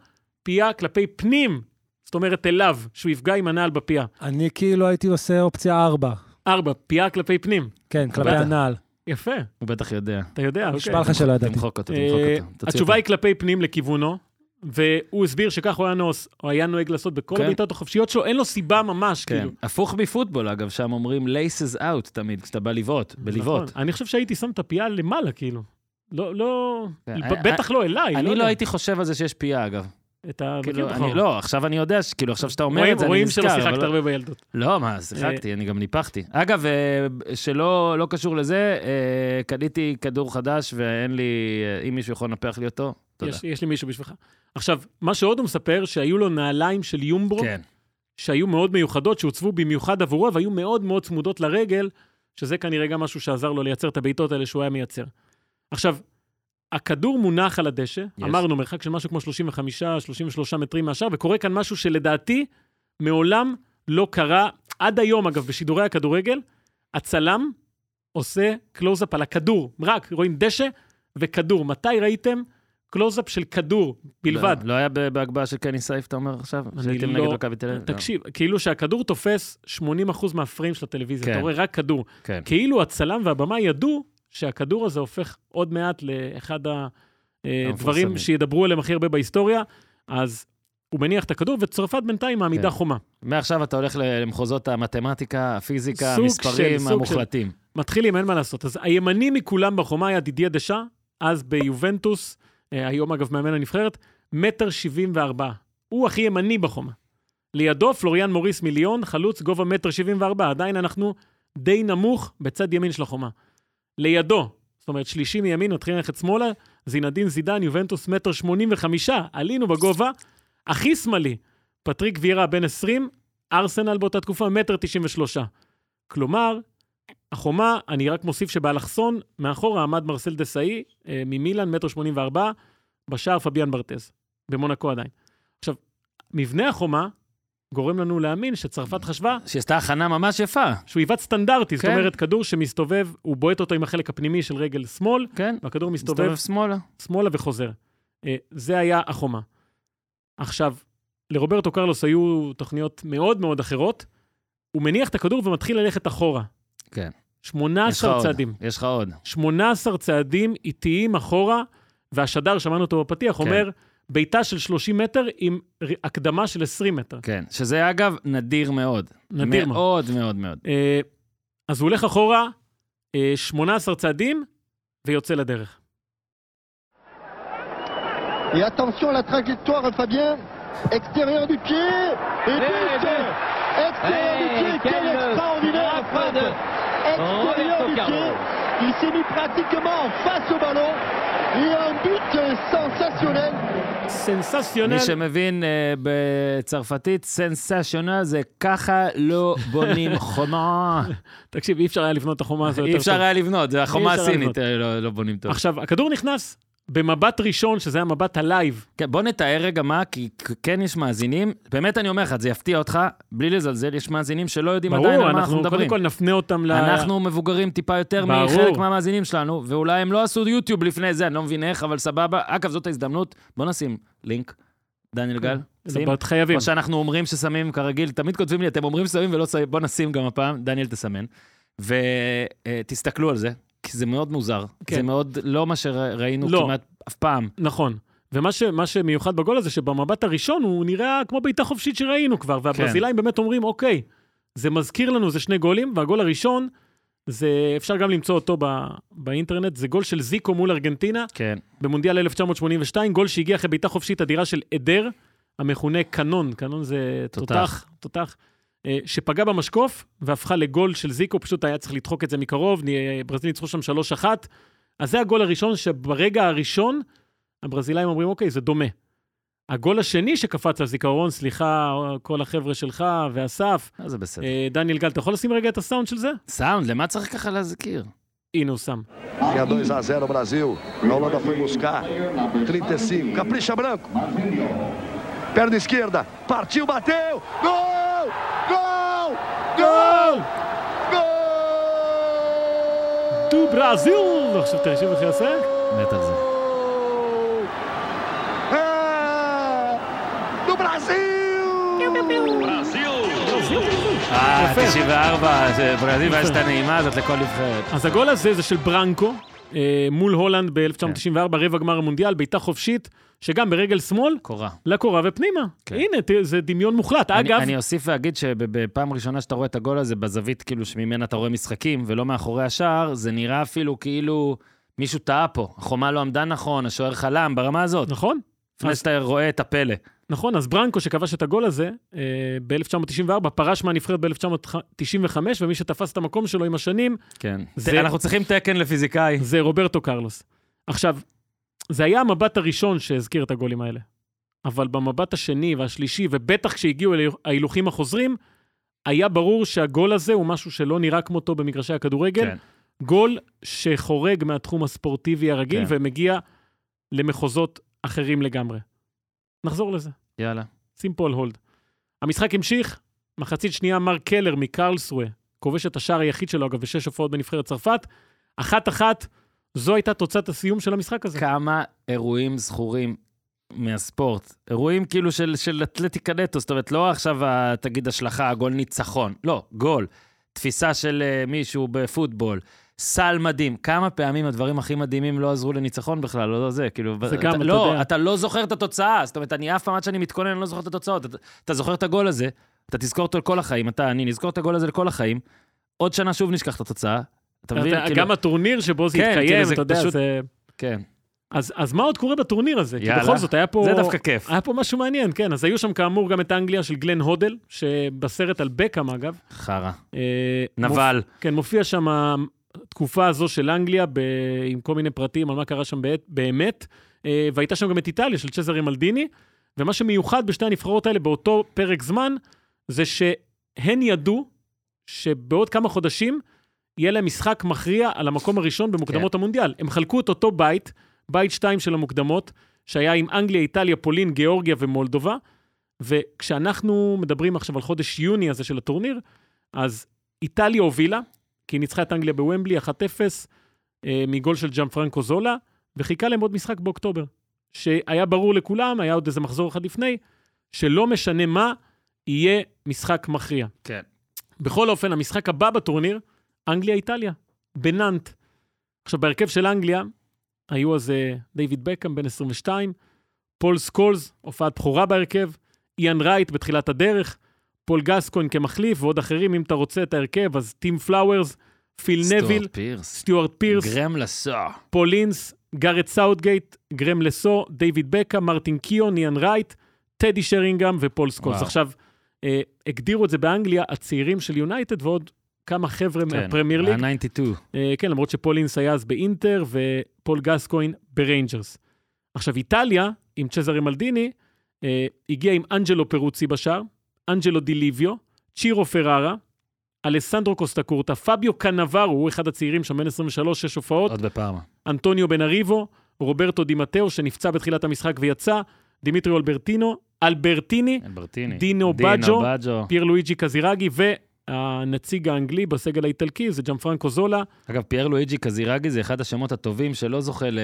פייה כלפי פנים, זאת אומרת אליו, שהוא יפגע עם הנעל בפייה. אני כאילו הייתי עושה אופציה 4. ארבע, פייה כלפי פנים. כן, כלפי בטח. הנעל. יפה, הוא בטח יודע. אתה יודע, אוקיי. נשבע לך שלא ידעתי. תמחוק אותו, אה, תמחוק אותו. תוציא התשובה אותו. היא כלפי פנים לכיוונו, והוא הסביר שכך הוא היה נוס, או היה נוהג לעשות בכל כן. הבעיטות החופשיות שלו, אין לו סיבה ממש, כן. כאילו. הפוך מפוטבול, אגב, שם אומרים laces out תמיד, כשאתה בא לבעוט, בלבעוט. נכון. אני חושב שהייתי שם את הפייה למעלה, כאילו. לא, לא, כן. ב- בטח לא אליי, אני יודע. לא הייתי חושב על זה שיש פייה, אגב. את ה... כאילו, אני- לא, עכשיו אני יודע, כאילו, עכשיו שאתה אומר רואים, את זה, אני רואים נזכר. שלא אבל שיחקת לא- הרבה בילדות. לא, מה, שיחקתי, אני גם ניפחתי. אגב, אה, שלא לא קשור לזה, אה, קניתי כדור חדש ואין לי, אה, אם מישהו יכול לנפח לי אותו, תודה. יש, יש לי מישהו בשבילך. עכשיו, מה שעוד הוא מספר, שהיו לו נעליים של יומברו, כן, שהיו מאוד מיוחדות, שהוצבו במיוחד עבורו, והיו מאוד מאוד צמודות לרגל, שזה כנראה גם משהו שעזר לו לייצר את הבעיטות האלה שהוא היה מייצר. עכשיו, הכדור מונח על הדשא, Yes. אמרנו, מרחק של משהו כמו 35-33 מטרים מהשער, וקורה כאן משהו שלדעתי מעולם לא קרה, עד היום, אגב, בשידורי הכדורגל, הצלם עושה קלוזאפ על הכדור, רק רואים דשא וכדור. מתי ראיתם קלוזאפ של כדור בלבד? לא, לא היה בהגבהה של קני סייף, אתה אומר עכשיו? אני שהייתם לא- נגד מכבי תל אביב? לא. תקשיב, כאילו שהכדור תופס 80% מהפריים של הטלוויזיה, כן. אתה רואה רק כדור. כן. כאילו הצלם והבמאי ידעו שהכדור הזה הופך עוד מעט לאחד הדברים המפורסמים. שידברו עליהם הכי הרבה בהיסטוריה, אז הוא מניח את הכדור, וצרפת בינתיים מעמידה כן. חומה. מעכשיו אתה הולך למחוזות המתמטיקה, הפיזיקה, המספרים של- המוחלטים. מתחילים, אין מה לעשות. אז הימני מכולם בחומה היה דידיה דשה, אז ביובנטוס, אה, היום אגב מאמן הנבחרת, מטר שבעים וארבע. הוא הכי ימני בחומה. לידו פלוריאן מוריס מיליון, חלוץ גובה מטר שבעים וארבע. עדיין אנחנו די נמוך בצד ימין של החומה. לידו, זאת אומרת שלישי מימין, מתחילים ללכת שמאלה, זינדין זידן, יובנטוס מטר שמונים וחמישה, עלינו בגובה. הכי שמאלי, פטריק ויירה בן 20, ארסנל באותה תקופה מטר תשעים ושלושה. כלומר, החומה, אני רק מוסיף שבאלכסון, מאחורה עמד מרסל דסאי, אה, ממילן, מטר שמונים וארבע, בשער פביאן ברטז, במונקו עדיין. עכשיו, מבנה החומה גורם לנו להאמין שצרפת חשבה שעשתה הכנה ממש יפה, שהוא עיוות סטנדרטי, זאת כן. אומרת, כדור שמסתובב, הוא בועט אותו עם החלק הפנימי של רגל שמאל, כן? והכדור מסתובב מסתובב שמאלה. שמאלה וחוזר. אה, זה היה החומה. עכשיו, לרוברטו קרלוס היו תוכניות מאוד מאוד אחרות. הוא מניח את הכדור ומתחיל ללכת אחורה. כן. יש לך 18 עוד. צעדים. יש לך עוד. 18 צעדים איטיים אחורה, והשדר, שמענו אותו בפתיח, כן. אומר, בעיטה של 30 מטר עם הקדמה של 20 מטר. כן. שזה אגב נדיר מאוד. נדיר מאוד. מאוד מאוד מאוד. אה, אז הוא הולך אחורה, אה, 18 צעדים, ויוצא לדרך. Et attention à la trajectoire, Fabien. Extérieur du pied. Et but Extérieur du pied, quelle extraordinaire frappe Extérieur du pied. Il s'est mis pratiquement en face au ballon. Et un but sensationnel. sensationnel. מי שמבין אה, בצרפתית, sensationnel זה ככה לא בונים חומה. תקשיב, אי אפשר היה לבנות את החומה הזו יותר אי טוב. אפשר היה לבנות, זה החומה הסינית, אה, לא לא בונים טוב. עכשיו, הכדור נכנס במבט ראשון, שזה היה מבט הלייב. כן, בוא נתאר רגע מה, כי כן יש מאזינים, באמת אני אומר לך, זה יפתיע אותך, בלי לזלזל, יש מאזינים שלא יודעים עדיין ברור, על מה אנחנו אנחנו מדברים. קודם כל נפנה אותם ל... אנחנו מבוגרים טיפה יותר ברור. מחלק מהמאזינים שלנו, ואולי הם לא עשו יוטיוב לפני זה, אני לא מבין איך, אבל סבבה. אגב, זאת ההזדמנות, בוא נשים לינק. דניאל גל, שים. לבט חייבים. או שאנחנו אומרים ששמים כרגיל, תמיד כותבים לי, אתם אומרים שמים ולא שמים, בוא נשים גם הפעם, דניאל תסמן. ותסתכלו על זה, כי זה מאוד מוזר. כן. זה מאוד לא מה שראינו לא. כמעט אף פעם. נכון. ומה ש, שמיוחד בגול הזה, שבמבט הראשון הוא נראה כמו בעיטה חופשית שראינו כבר, והברזילאים באמת אומרים, אוקיי, זה מזכיר לנו, זה שני גולים, והגול הראשון זה, אפשר גם למצוא אותו ב, באינטרנט, זה גול של זיקו מול ארגנטינה כן. במונדיאל 1982, גול שהגיע אחרי בעיטה חופשית אדירה של עדר, המכונה קנון, קנון זה תותח. תותח, תותח, שפגע במשקוף והפכה לגול של זיקו, פשוט היה צריך לדחוק את זה מקרוב, ברזיל ניצחו שם 3-1. אז זה הגול הראשון שברגע הראשון, הברזילאים אומרים, אוקיי, זה דומה. הגול השני שקפץ לזיכרון, סליחה, כל החבר'ה שלך ואסף, אה, זה בסדר. אה, דניאל גל, אתה יכול לשים רגע את הסאונד של זה? סאונד, למה צריך ככה להזכיר? הנה הוא שם. Tinha 2 a 0 Brasil. A Holanda foi buscar. 35. Capricha Branco. Perna esquerda. Partiu, bateu. Gol! Gol! Gol! דו ברזיל! עכשיו תראה שוב איך יעשה. מת על זה. É! Do Brasil! אה, יפה. 94, זה ברזיל ויש את הנעימה הזאת לכל נבחרת. אז הגול הזה זה של ברנקו, אה, מול הולנד ב-1994, רבע גמר המונדיאל, בעיטה חופשית, שגם ברגל שמאל, קורה. לקורה ופנימה. כן. הנה, תראה, זה דמיון מוחלט. אני, אגב, אני אוסיף ואגיד שבפעם ראשונה שאתה רואה את הגול הזה, בזווית כאילו שממנה אתה רואה משחקים, ולא מאחורי השער, זה נראה אפילו כאילו מישהו טעה פה. החומה לא עמדה נכון, השוער חלם, ברמה הזאת. נכון? לפני אז- שאתה רואה את הפלא. נכון, אז ברנקו שכבש את הגול הזה אה, ב-1994, פרש מהנבחרת ב-1995, ומי שתפס את המקום שלו עם השנים כן. זה- זה... אנחנו צריכים תקן לפיזיקאי. זה רוברטו קרלוס. עכשיו, זה היה המבט הראשון שהזכיר את הגולים האלה. אבל במבט השני והשלישי, ובטח כשהגיעו אל ההילוכים החוזרים, היה ברור שהגול הזה הוא משהו שלא נראה כמותו במגרשי הכדורגל. כן. גול שחורג מהתחום הספורטיבי הרגיל כן. ומגיע למחוזות אחרים לגמרי. נחזור לזה. יאללה. שים פה על הולד. המשחק המשיך, מחצית שנייה מרק קלר מקרלסווה, כובש את השער היחיד שלו, אגב, בשש הופעות בנבחרת צרפת. אחת-אחת, זו הייתה תוצאת הסיום של המשחק הזה. כמה אירועים זכורים מהספורט. אירועים כאילו של, של אתלטיקה נטו, זאת אומרת, לא עכשיו ה- תגיד השלכה, גול ניצחון. לא, גול. תפיסה של uh, מישהו בפוטבול. סל מדהים. כמה פעמים הדברים הכי מדהימים לא עזרו לניצחון בכלל, לא זה, כאילו... זה אתה, גם, אתה לא, יודע. אתה לא זוכר את התוצאה. זאת אומרת, אני אף פעם עד שאני מתכונן, אני לא זוכר את התוצאות. אתה, אתה זוכר את הגול הזה, אתה תזכור אותו לכל החיים, אתה, אני נזכור את הגול הזה לכל החיים. עוד שנה שוב נשכח את התוצאה. אתה מבין? אתה- כאילו, גם הטורניר שבו זה כן, התקיים, כאילו, זה אתה יודע, פשוט- זה... כן. אז, אז מה עוד קורה בטורניר הזה? כי יאללה. בכל זאת, היה פה... זה דווקא כיף. היה פה משהו מעניין, כן. אז היו שם כאמור גם את האנגליה של גלן הודל, שבסרט על בקאם, אגב. חרא. אה, נבל. כן, מופיע שם התקופה הזו של אנגליה ב... עם כל מיני פרטים על מה קרה שם בעת, באמת, אה, והייתה שם גם את איטליה של צ'זרי מלדיני, ומה שמיוחד בשתי הנבחרות האלה באותו פרק זמן, זה שהן ידעו שבעוד כמה חודשים יהיה להם משחק מכריע על המקום הראשון במוקדמות כן. המונדיאל. הם חלקו את אותו בית, בית שתיים של המוקדמות, שהיה עם אנגליה, איטליה, פולין, גיאורגיה ומולדובה, וכשאנחנו מדברים עכשיו על חודש יוני הזה של הטורניר, אז איטליה הובילה, כי היא ניצחה את אנגליה בוומבלי 1-0 אה, מגול של ג'אם פרנקו זולה, וחיכה להם עוד משחק באוקטובר. שהיה ברור לכולם, היה עוד איזה מחזור אחד לפני, שלא משנה מה, יהיה משחק מכריע. כן. בכל אופן, המשחק הבא בטורניר, אנגליה-איטליה, בנאנט. עכשיו, בהרכב של אנגליה, היו אז אה, דיוויד בקאם, בן 22, פול סקולס, הופעת בכורה בהרכב, איאן רייט בתחילת הדרך, פול גסקוין כמחליף, ועוד אחרים, אם אתה רוצה את ההרכב, אז טים פלאוורס, פיל נוויל. סטיוארט פירס, גרהם לה סו. פול אינס, גארת' סאות'גייט, גרהם לה סו, דיוויד בקהאם, מרטין קיאון, איאן רייט, טדי שרינגהאם ופול סקולס. וואו. עכשיו, אה, הגדירו את זה באנגליה, הצעירים של יונייטד ועוד כמה חבר'ה כן, מהפרמייר ליג. היה 92. אה, כן, למרות שפול אינס היה אז באינטר ופול גסקוין בריינג'רס. עכשיו, איטליה, עם צ'זרי מלדיני, אה, הגיע עם אנג'לו פרוצי בשער, אנג'לו דיליביו, צ'ירו פררה, אלסנדרו קוסטקורטה, פביו קנבארו, הוא אחד הצעירים שם, בן 23, שש הופעות, עוד בפארמה. אנטוניו בנאריבו, רוברטו די מתאו, שנפצע בתחילת המשחק ויצא, דימיטרי אלברטינו, אלברטיני, אלברטיני. דינו בג'ו, בג'ו. פייר לואיג'י קזירגי, והנציג האנגלי בסגל האיטלקי זה ג'אנפרנקו זולה. אגב, פייר לואיג'י קזירגי זה אחד השמות הטובים שלא זוכה ל...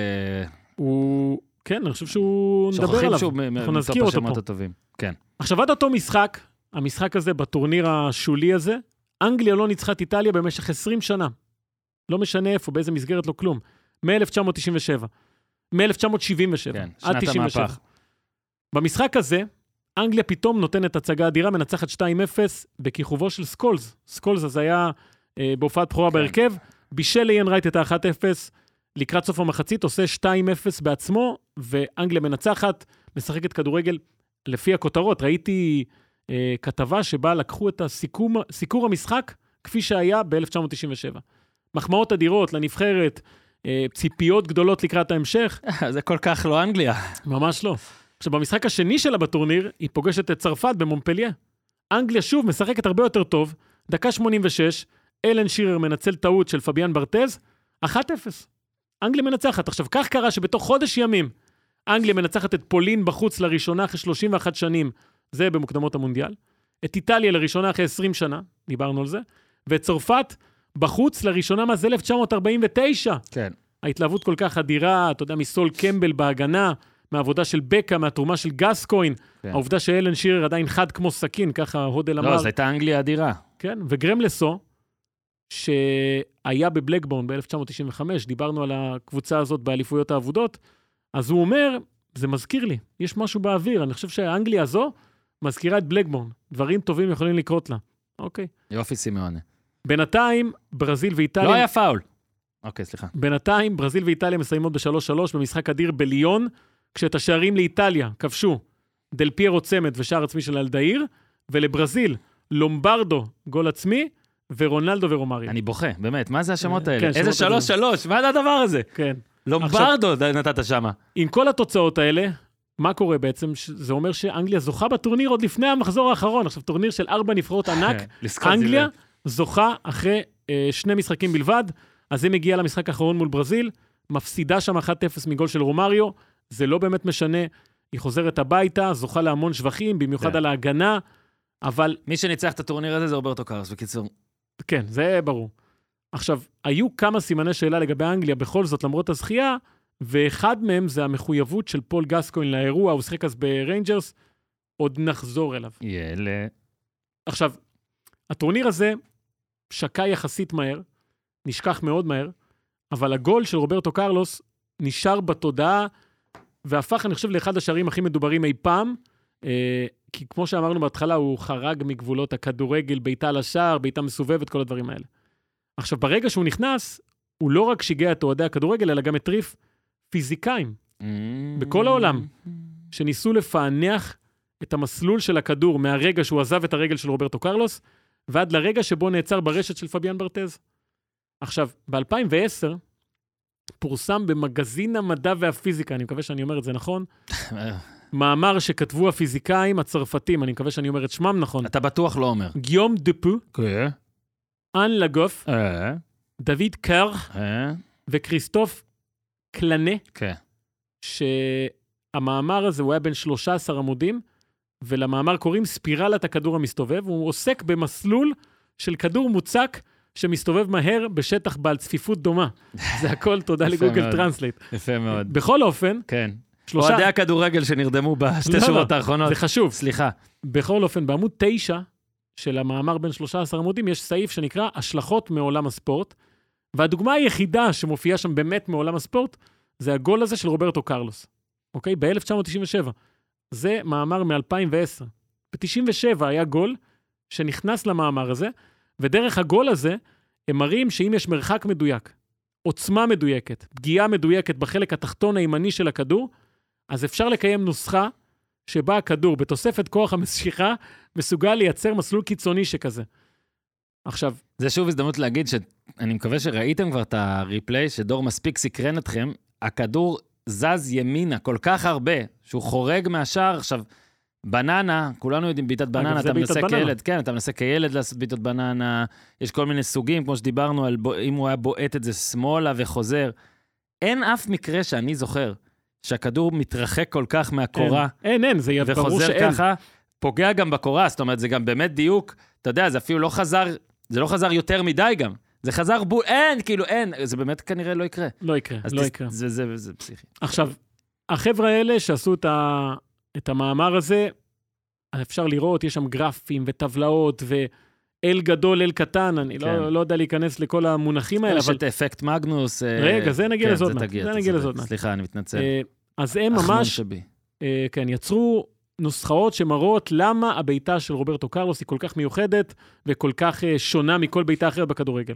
הוא... כן, אני חושב שהוא נדבר שוכחים עליו. שהוא מ- אנחנו מ- נזכיר אותו השמות פה. הטובים. כן. עכשיו, עד אותו משחק, המשחק הזה בטורניר השולי הזה, אנגליה לא ניצחה את איטליה במשך 20 שנה. לא משנה איפה, באיזה מסגרת, לא כלום. מ-1997. מ-1977. כן, עד שנת 97. המהפך. במשחק הזה, אנגליה פתאום נותנת הצגה אדירה, מנצחת 2-0 בכיכובו של סקולס. סקולס אז היה אה, בהופעת בכורה כן. בהרכב, בישל ליאן רייט את ה-1-0, לקראת סוף המחצית עושה 2-0 בעצמו, ואנגליה מנצחת, משחקת כדורגל לפי הכותרות. ראיתי אה, כתבה שבה לקחו את הסיכום, סיקור המשחק כפי שהיה ב-1997. מחמאות אדירות לנבחרת, אה, ציפיות גדולות לקראת ההמשך, זה כל כך לא אנגליה. ממש לא. עכשיו, במשחק השני שלה בטורניר, היא פוגשת את צרפת במונפליה. אנגליה שוב משחקת הרבה יותר טוב, דקה 86, אלן שירר מנצל טעות של פביאן ברטז, 1-0. אנגליה מנצחת. עכשיו, כך קרה שבתוך חודש ימים, אנגליה מנצחת את פולין בחוץ לראשונה אחרי 31 שנים, זה במוקדמות המונדיאל, את איטליה לראשונה אחרי 20 שנה, דיברנו על זה, ואת צרפת בחוץ לראשונה מאז 1949. כן. ההתלהבות כל כך אדירה, אתה יודע, מסול קמבל בהגנה, מהעבודה של בקה, מהתרומה של גסקוין, כן. העובדה שאלן שירר עדיין חד כמו סכין, ככה הודל אמר. לא, זו הייתה אנגליה אדירה. כן, וגרמלסו, שהיה בבלקבורן ב-1995, דיברנו על הקבוצה הזאת באליפויות האבודות, אז הוא אומר, זה מזכיר לי, יש משהו באוויר, אני חושב שהאנגליה הזו מזכירה את בלקבורן, דברים טובים יכולים לקרות לה. אוקיי. יופי סימאונה. בינתיים, ברזיל ואיטליה... לא היה פאול. אוקיי, סליחה. בינתיים, ברזיל ואיטליה מסיימות ב-3-3 במשחק אדיר בליון, כשאת השערים לאיטליה כבשו דל פיירו צמד ושער עצמי של אלדאיר, ולברזיל, לומברדו, גול עצמי, ורונלדו ורומריו. אני בוכה, באמת, מה זה השמות כן, האלה? איזה שמות שלוש שלוש, מה זה הדבר הזה? כן. לומברדו נתת שמה. עם כל התוצאות האלה, מה קורה בעצם? זה אומר שאנגליה זוכה בטורניר עוד לפני המחזור האחרון. עכשיו, טורניר של ארבע נבחרות ענק, לסקוט אנגליה. זוכה אחרי אה, שני משחקים בלבד, אז היא מגיעה למשחק האחרון מול ברזיל, מפסידה שם 1-0 מגול של רומריו, זה לא באמת משנה, היא חוזרת הביתה, זוכה להמון שבחים, במיוחד כן. על ההגנה, אבל מי שניצח את הטורניר הזה זה רוברטו קרלוס, בקיצור. כן, זה ברור. עכשיו, היו כמה סימני שאלה לגבי אנגליה בכל זאת, למרות הזכייה, ואחד מהם זה המחויבות של פול גסקוין לאירוע, הוא שיחק אז בריינג'רס, עוד נחזור אליו. יאללה. עכשיו, הטורניר הזה שקע יחסית מהר, נשכח מאוד מהר, אבל הגול של רוברטו קרלוס נשאר בתודעה, והפך, אני חושב, לאחד השערים הכי מדוברים אי פעם, אה, כי כמו שאמרנו בהתחלה, הוא חרג מגבולות הכדורגל, בעיטה לשער, בעיטה מסובבת, כל הדברים האלה. עכשיו, ברגע שהוא נכנס, הוא לא רק שיגע את אוהדי הכדורגל, אלא גם הטריף פיזיקאים בכל העולם. שניסו לפענח את המסלול של הכדור מהרגע שהוא עזב את הרגל של רוברטו קרלוס, ועד לרגע שבו נעצר ברשת של פביאן ברטז. עכשיו, ב-2010 פורסם במגזין המדע והפיזיקה, אני מקווה שאני אומר את זה נכון, מאמר שכתבו הפיזיקאים הצרפתים, אני מקווה שאני אומר את שמם נכון, אתה בטוח לא אומר. גיום דפו, כן. אן לגוף, אה, דוד קר אה, וכריסטוף קלנה, כן. שהמאמר הזה, הוא היה בין 13 עמודים, ולמאמר קוראים ספירלת הכדור המסתובב, הוא עוסק במסלול של כדור מוצק שמסתובב מהר בשטח בעל צפיפות דומה. זה הכל תודה לגוגל. טרנסלייט. יפה מאוד. בכל אופן, כן. שלושה... אוהדי הכדורגל שנרדמו בשתי לא, לא, שורות האחרונות. זה חשוב. סליחה. בכל אופן, בעמוד 9 של המאמר בין 13 עמודים, יש סעיף שנקרא השלכות מעולם הספורט, והדוגמה היחידה שמופיעה שם באמת מעולם הספורט, זה הגול הזה של רוברטו קרלוס, אוקיי? ב-1997. זה מאמר מ-2010. ב-97 היה גול שנכנס למאמר הזה, ודרך הגול הזה הם מראים שאם יש מרחק מדויק, עוצמה מדויקת, פגיעה מדויקת בחלק התחתון הימני של הכדור, אז אפשר לקיים נוסחה שבה הכדור, בתוספת כוח המשיכה, מסוגל לייצר מסלול קיצוני שכזה. עכשיו, זה שוב הזדמנות להגיד שאני מקווה שראיתם כבר את הריפליי, שדור מספיק סקרן אתכם. הכדור זז ימינה כל כך הרבה, שהוא חורג מהשער. עכשיו, בננה, כולנו יודעים בעיטת בננה, זה אתה מנסה בננה. כילד, כן, אתה מנסה כילד לעשות בעיטות בננה, יש כל מיני סוגים, כמו שדיברנו על בו, אם הוא היה בועט את זה שמאלה וחוזר. אין אף מקרה שאני זוכר שהכדור מתרחק כל כך מהקורה. אין, אין, זה יהיה ברור וחוזר שאין. ככה, פוגע גם בקורה, זאת אומרת, זה גם באמת דיוק, אתה יודע, זה אפילו לא חזר, זה לא חזר יותר מדי גם. זה חזר בול, אין, כאילו אין, זה באמת כנראה לא יקרה. לא יקרה, לא תס- יקרה. זה, זה, זה פסיכי. עכשיו, החבר'ה האלה שעשו את, ה... את המאמר הזה, אפשר לראות, יש שם גרפים וטבלאות ואל גדול, אל קטן, אני כן. לא, לא יודע להיכנס לכל המונחים האלה, יש אבל... את אפקט מגנוס. אה, רגע, זה נגיע כן, זה מעט, זה אתה נגיע עוד מעט. סליחה, אני מתנצל. אה, אז הם ממש, שבי. אה, כן, יצרו נוסחאות שמראות למה הבעיטה של רוברטו קרלוס היא כל כך מיוחדת וכל כך אה, שונה מכל בעיטה אחרת בכדורגל.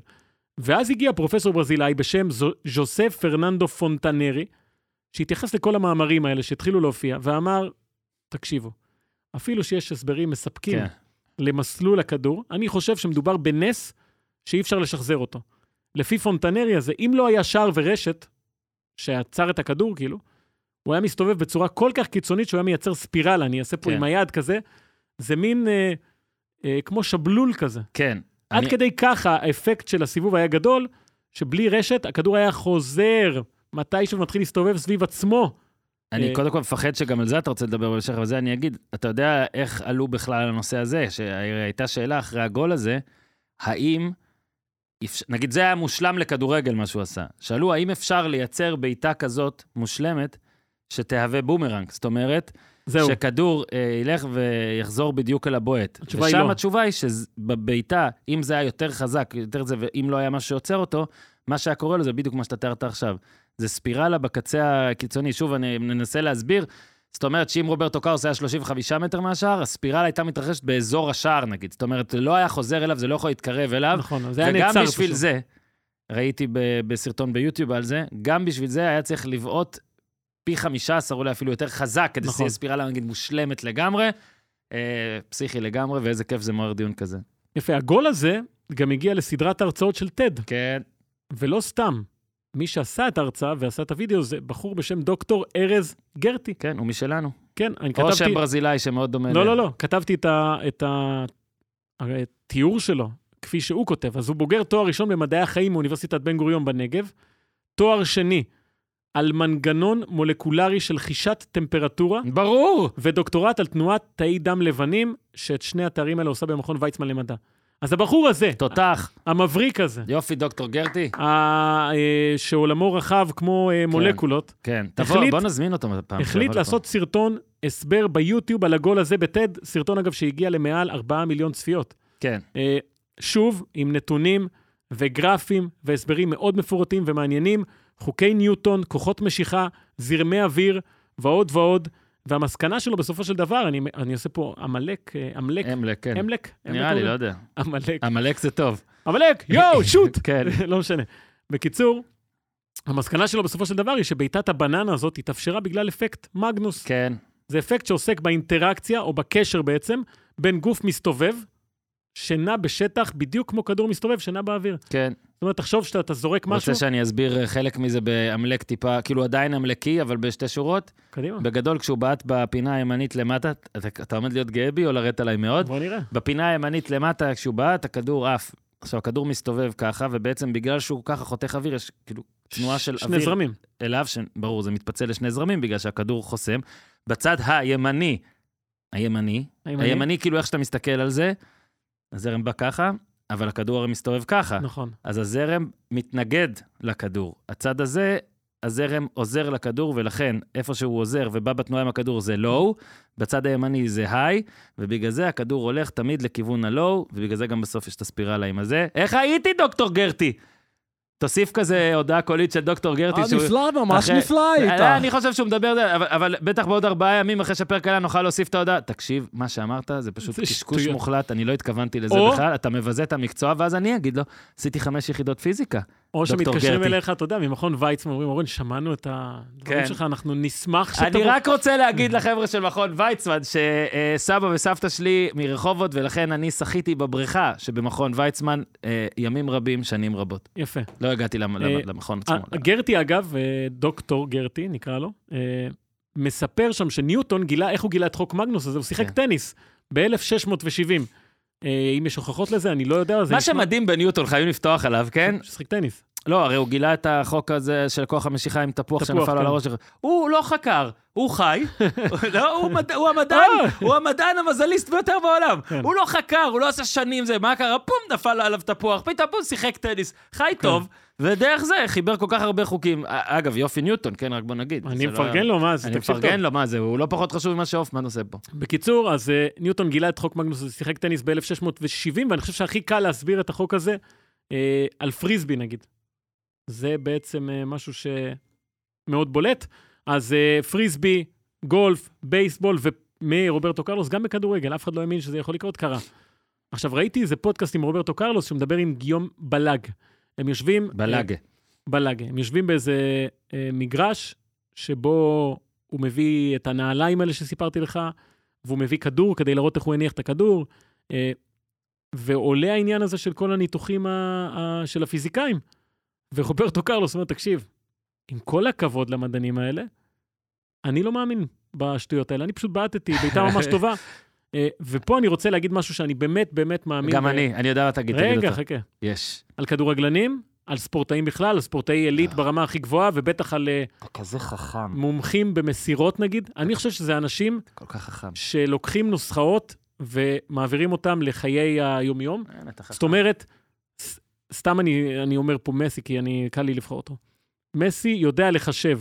ואז הגיע פרופסור ברזילאי בשם זו- ז'וסף פרננדו פונטנרי, שהתייחס לכל המאמרים האלה שהתחילו להופיע, ואמר, תקשיבו, אפילו שיש הסברים מספקים כן. למסלול הכדור, אני חושב שמדובר בנס שאי אפשר לשחזר אותו. לפי פונטנרי הזה, אם לא היה שער ורשת שעצר את הכדור, כאילו, הוא היה מסתובב בצורה כל כך קיצונית שהוא היה מייצר ספירלה, אני אעשה פה כן. עם היד כזה, זה מין אה, אה, כמו שבלול כזה. כן. עד אני- כדי ככה האפקט של הסיבוב היה גדול, שבלי רשת הכדור היה חוזר מתישהו מתחיל להסתובב סביב עצמו. אני אה, קודם כל מפחד שגם על זה אתה רוצה לדבר בהמשך, אבל זה אני אגיד. אתה יודע איך עלו בכלל על הנושא הזה? שהייתה שאלה אחרי הגול הזה, האם, נגיד זה היה מושלם לכדורגל מה שהוא עשה. שאלו האם אפשר לייצר בעיטה כזאת מושלמת שתהווה בומרנג. זאת אומרת, זהו. שכדור אה, ילך ויחזור בדיוק אל הבועט. התשובה היא ושם לא. התשובה היא שבבעיטה, אם זה היה יותר חזק, יותר זה, ואם לא היה משהו שעוצר אותו, מה שהיה קורה לו זה בדיוק מה שאתה תיארת עכשיו. זה ספירלה בקצה הקיצוני. שוב, אני ננסה להסביר. זאת אומרת שאם רוברטו קארוס היה 35 מטר מהשער, הספירלה הייתה מתרחשת באזור השער נגיד. זאת אומרת, לא היה חוזר אליו, זה לא יכול להתקרב אליו. נכון, זה היה וגם נעצר בשביל פשוט. זה, ראיתי ב- בסרטון ביוטיוב על זה, גם בשביל זה היה צריך לבעוט פי 15, אולי אפילו יותר חזק, כדי נכון. יהיה ספירלה נגיד מושלמת לגמרי. אה, פסיכי לגמרי, ואיזה כיף זה מעורר דיון כזה. יפה, הגול הזה גם הגיע לסדרת ההרצאות של טד, כן. ולא סתם. מי שעשה את ההרצאה ועשה את הוידאו זה בחור בשם דוקטור ארז גרטי. כן, הוא משלנו. כן, אני או כתבתי... שם ברזילאי שמאוד דומה לא, לא, לא, כתבתי את, ה, את התיאור שלו, כפי שהוא כותב. אז הוא בוגר תואר ראשון במדעי החיים מאוניברסיטת בן גוריון בנגב, תואר שני על מנגנון מולקולרי של חישת טמפרטורה, ברור! ודוקטורט על תנועת תאי דם לבנים, שאת שני התארים האלה עושה במכון ויצמן למדע. אז הבחור הזה, תותח. המבריק הזה, יופי, דוקטור גרטי. ה- אה, שעולמו רחב כמו אה, מולקולות, כן. תבוא, החליט- בוא נזמין אותו פעם. החליט שיבוא לעשות סרטון הסבר ביוטיוב על הגול הזה בטד, סרטון אגב שהגיע למעל 4 מיליון צפיות. לפה. כן. אה, שוב, עם נתונים וגרפים והסברים מאוד מפורטים ומעניינים, חוקי ניוטון, כוחות משיכה, זרמי אוויר ועוד ועוד. והמסקנה שלו בסופו של דבר, אני, אני עושה פה עמלק, אה, עמלק, אמלק, כן. אמלק, נראה לי, לא יודע. עמלק, עמלק זה טוב. עמלק, יואו, שוט! כן. לא משנה. בקיצור, המסקנה שלו בסופו של דבר היא שבעיטת הבננה הזאת התאפשרה בגלל אפקט מגנוס. כן. זה אפקט שעוסק באינטראקציה, או בקשר בעצם, בין גוף מסתובב, שנע בשטח בדיוק כמו כדור מסתובב שנע באוויר. כן. זאת אומרת, תחשוב שאתה אתה זורק משהו, רוצה שאני אסביר אה, חלק מזה בעמלק טיפה, כאילו עדיין עמלקי, אבל בשתי שורות? קדימה, בגדול, כשהוא בעט בפינה הימנית למטה, אתה, אתה עומד להיות גאה בי או לרדת עליי מאוד? בוא נראה. בפינה הימנית למטה, כשהוא בעט, הכדור עף. עכשיו, הכדור מסתובב ככה, ובעצם בגלל שהוא ככה חותך אוויר, יש כאילו תנועה של שני אוויר זרמים. אליו, שברור, זה מתפצל לשני זרמים בגלל שהכדור חוסם. בצד הימני, הימני, הימני? הימני, כאילו איך שאתה מסתכל על זה, הזרם בא ככה, אבל הכדור הרי מסתובב ככה. נכון. אז הזרם מתנגד לכדור. הצד הזה, הזרם עוזר לכדור, ולכן איפה שהוא עוזר ובא בתנועה עם הכדור זה לואו, בצד הימני זה היי, ובגלל זה הכדור הולך תמיד לכיוון הלואו, ובגלל זה גם בסוף יש את הספירלה עם הזה. איך הייתי, דוקטור גרטי? תוסיף כזה הודעה קולית של דוקטור גרטי. אה, נפלא, ממש נפלא היית. אה, אני חושב שהוא מדבר, אבל, בטח בעוד ארבעה ימים אחרי שהפרק עלה נוכל להוסיף את ההודעה. תקשיב, מה שאמרת זה פשוט קשקוש. מוחלט, אני לא התכוונתי לזה בכלל, אתה מבזה את המקצוע, ואז אני אגיד לו, עשיתי חמש יחידות פיזיקה. או שמתקשרים. אליך, אתה יודע, ממכון ויצמן, אומרים, אורן, שמענו את הדברים כן. שלך, אנחנו נשמח שאתה... אני רק רוצה להגיד לחבר'ה של מכון ויצמן, שסבא וסבתא שלי מרחובות, ולכן אני שחיתי בבריכה שבמכון ויצמן אה, ימים רבים, שנים רבות. יפה. לא הגעתי אה, למכון עצמו. אה, גרטי, אגב, אה, דוקטור גרטי, נקרא לו, אה, מספר שם שניוטון גילה, איך הוא גילה את חוק מגנוס הזה? הוא שיחק כן. טניס ב-1670. אם יש הוכחות לזה, אני לא יודע. מה שמדהים בניוטון, חייבים לפתוח עליו, כן? ששיחק טניס. לא, הרי הוא גילה את החוק הזה של כוח המשיכה עם תפוח תפוח, שנפל על כן. הראש שלך. הוא לא חקר, הוא חי. לא, הוא מד- הוא המדען, אה. הוא המדען המזליסט ביותר בעולם. כן. הוא לא חקר, הוא לא עשה שנים זה, מה קרה? פום, נפל עליו תפוח, פתאום פום, שיחק טניס. חי כן. טוב, ודרך זה חיבר כל כך הרבה חוקים. א- אגב, יופי ניוטון, כן, רק בוא נגיד. אני לא- מפרגן לו, מה זה? אני. מפרגן לו, מה זה, הוא לא פחות חשוב ממה שהופמן עושה פה. בקיצור, אז אה, ניוטון גילה את חוק מגנוס, שיחק טניס ב-1670, ואני חושב שהכי קל להסביר את החוק הזה אה, על פריסבי, נגיד. זה בעצם אה, משהו שמאוד בולט. אז אה, פריסבי, גולף, בייסבול מרוברטו קרלוס, גם בכדורגל, אף אחד לא האמין שזה יכול לקרות, קרה. עכשיו, ראיתי איזה פודקאסט עם רוברטו קרלוס, שמדבר עם גיים בלאג. הם יושבים... בלאג. אה, בלאג. הם יושבים באיזה אה, מגרש, שבו הוא מביא את הנעליים האלה שסיפרתי לך, והוא מביא כדור כדי להראות איך הוא הניח את הכדור, אה, ועולה העניין הזה של כל הניתוחים ה, ה, של הפיזיקאים. ורוברטו קרלוס אומר, תקשיב, עם כל הכבוד למדענים האלה, אני לא מאמין בשטויות האלה, אני פשוט בעטתי, בעיטה ממש טובה. אה, ופה אני רוצה להגיד משהו שאני באמת באמת מאמין. גם ב- אני, אני יודע מה תגיד, תגיד רגע, אותו. חכה. יש. על כדורגלנים, על ספורטאים בכלל, על ספורטאי עילית ברמה הכי גבוהה, ובטח על אה, אתה כזה חכם, מומחים במסירות נגיד. אני חושב שזה אנשים כל כך חכם. שלוקחים נוסחאות ומעבירים אותם לחיי היומיום. אין, אתה חכם. זאת אומרת, סתם אני, אני אומר פה מסי, כי אני, קל לי לבחור אותו. מסי יודע לחשב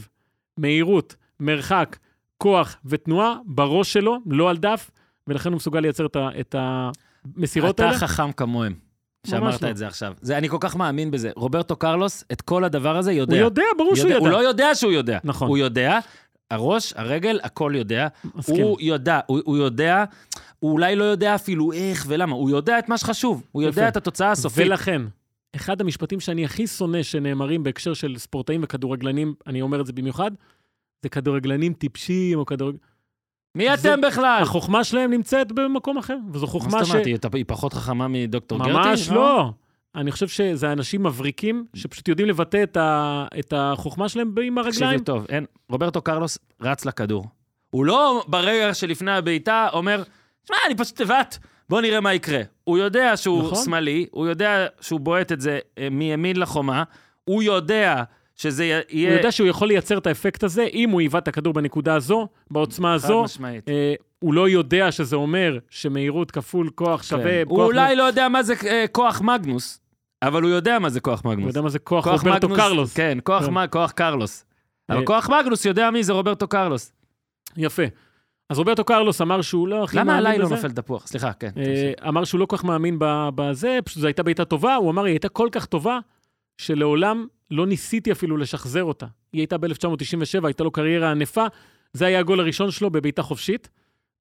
מהירות, מרחק, כוח ותנועה בראש שלו, לא על דף, ולכן הוא מסוגל לייצר את, ה, את המסירות אתה האלה. חכם כמוהם, שאמרת לא. את זה עכשיו. זה, אני כל כך מאמין בזה. רוברטו קרלוס, את כל הדבר הזה יודע. הוא יודע, ברור שהוא יודע. הוא לא יודע שהוא יודע. נכון. הוא יודע, הראש, הרגל, הכל יודע. מסכים. הוא יודע, הוא, הוא יודע, הוא אולי לא יודע אפילו איך ולמה, הוא יודע את מה שחשוב. הוא יודע יפה. את התוצאה הסופית. ולכן, אחד המשפטים שאני הכי שונא שנאמרים בהקשר של ספורטאים וכדורגלנים, אני אומר את זה במיוחד, זה כדורגלנים טיפשים או כדורגלנים... מי זה- אתם בכלל? החוכמה שלהם נמצאת במקום אחר, וזו מה חוכמה זאת ש... אומרת, היא- פחות חכמה מדוקטור גרטי? ממש לא. אני חושב שזה אנשים מבריקים, שפשוט יודעים לבטא את, ה... את החוכמה שלהם עם הרגליים. לי טוב, אין, רוברטו קרלוס רץ לכדור. הוא לא ברגע שלפני הבעיטה אומר, שמע, אני פשוט לבט, בוא נראה מה יקרה. הוא יודע שהוא נכון. שמאלי, הוא יודע שהוא בועט את זה אה, מימין לחומה, הוא יודע שזה יהיה... הוא יודע שהוא יכול לייצר את האפקט הזה, אם הוא היווה את הכדור בנקודה הזו, בעוצמה חד הזו. משמעית. אה, הוא לא יודע שזה אומר שמהירות כפול כוח שווה... כן. הוא כוח אולי לא יודע מה זה אה, כוח מגנוס, אבל הוא יודע מה זה כוח הוא מגנוס. יודע מה זה כוח כוח רוברטו מגנוס, קרלוס. כן, כוח כן. מ- כוח קרלוס. אבל אה, כוח מגנוס יודע מי זה רוברטו קרלוס. יפה. אז רוברטו קרלוס אמר שהוא לא הכי למה מאמין עליי לא בזה. נופל תפוח? סליחה, כן. אה, אמר שהוא לא כל כך מאמין בזה, פשוט זו הייתה בעיטה טובה, הוא אמר, היא הייתה כל כך טובה, שלעולם לא ניסיתי אפילו לשחזר אותה. היא הייתה ב-1997, הייתה לו קריירה ענפה, זה היה הגול הראשון שלו בבעיטה חופשית.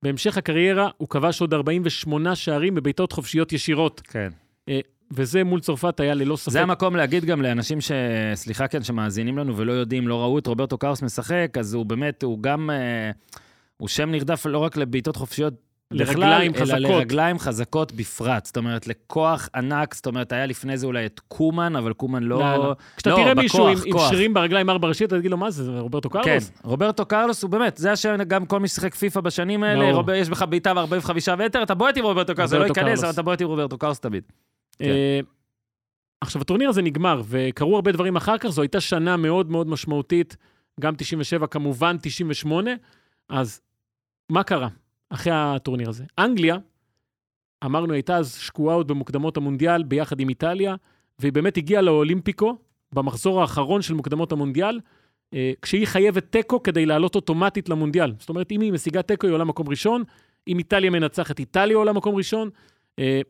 בהמשך הקריירה הוא כבש עוד 48 שערים בבעיטות חופשיות ישירות, כן. וזה מול צרפת היה ללא ספק. זה המקום להגיד גם לאנשים ש... סליחה, כן, שמאזינים לנו ולא יודעים, לא ראו את רוברטו קאוס משחק, אז הוא באמת, הוא גם... אה, הוא שם נרדף לא רק לבעיטות חופשיות לרגליים בכלל, חזקות. אלא לרגליים חזקות בפרט. זאת אומרת, לכוח ענק, זאת אומרת, היה לפני זה אולי את קומן, אבל קומן לא... לא, לא. כשאתה לא, תראה מישהו עם, בכוח, עם. שרירים ברגליים ארבע ראשי, אתה תגיד לו, מה זה, זה רוברטו כן, קרלוס? רוברטו קרלוס הוא באמת, זה השם, גם כל מי ששיחק פיפא בשנים האלה. רוב, יש לך בעיטה מ-45 מטר, אתה בועט עם רוברטו קרלוס, זה לא ייכנס. אבל אתה בועט עם רוברטו קרלוס תמיד. כן. אה, עכשיו, הטורניר הזה נגמר, וקרו הרבה דברים אחר כך, זו הייתה שנה מאוד מאוד משמעותית, גם 97, כמובן 98, אז מה קרה אחרי הטורניר הזה? אנגליה, אמרנו, הייתה אז שקועה עוד במוקדמות המונדיאל ביחד עם איטליה, והיא באמת הגיעה לאולימפיקו במחזור האחרון של מוקדמות המונדיאל, אה, כשהיא חייבת תיקו כדי לעלות אוטומטית למונדיאל. זאת אומרת, אם היא משיגה תיקו, היא עולה מקום ראשון, אם איטליה מנצחת, איטליה עולה מקום ראשון, אה,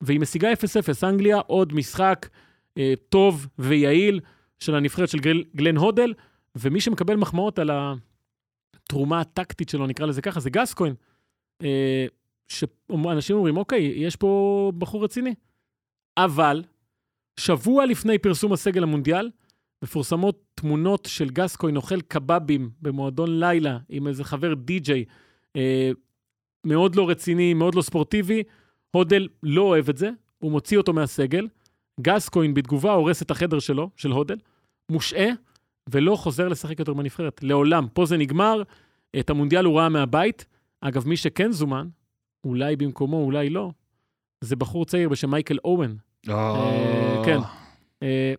והיא משיגה 0-0. אנגליה, עוד משחק אה, טוב ויעיל של הנבחרת של גל, גלן הודל, ומי שמקבל מחמאות על התרומה הטקטית שלו, נקרא לזה ככה, זה גסקוין. אה, שאנשים אומרים, אוקיי, יש פה בחור רציני. אבל, שבוע לפני פרסום הסגל המונדיאל, מפורסמות תמונות של גסקוין אוכל קבבים במועדון לילה עם איזה חבר די-ג'יי, אה, מאוד לא רציני, מאוד לא ספורטיבי. הודל לא אוהב את זה, הוא מוציא אותו מהסגל. גסקוין בתגובה הורס את החדר שלו, של הודל, מושעה, ולא חוזר לשחק יותר בנבחרת. לעולם. פה זה נגמר, את המונדיאל הוא ראה מהבית. אגב, מי שכן זומן, אולי במקומו, אולי לא, זה בחור צעיר בשם מייקל אוון. אה, כן. אה,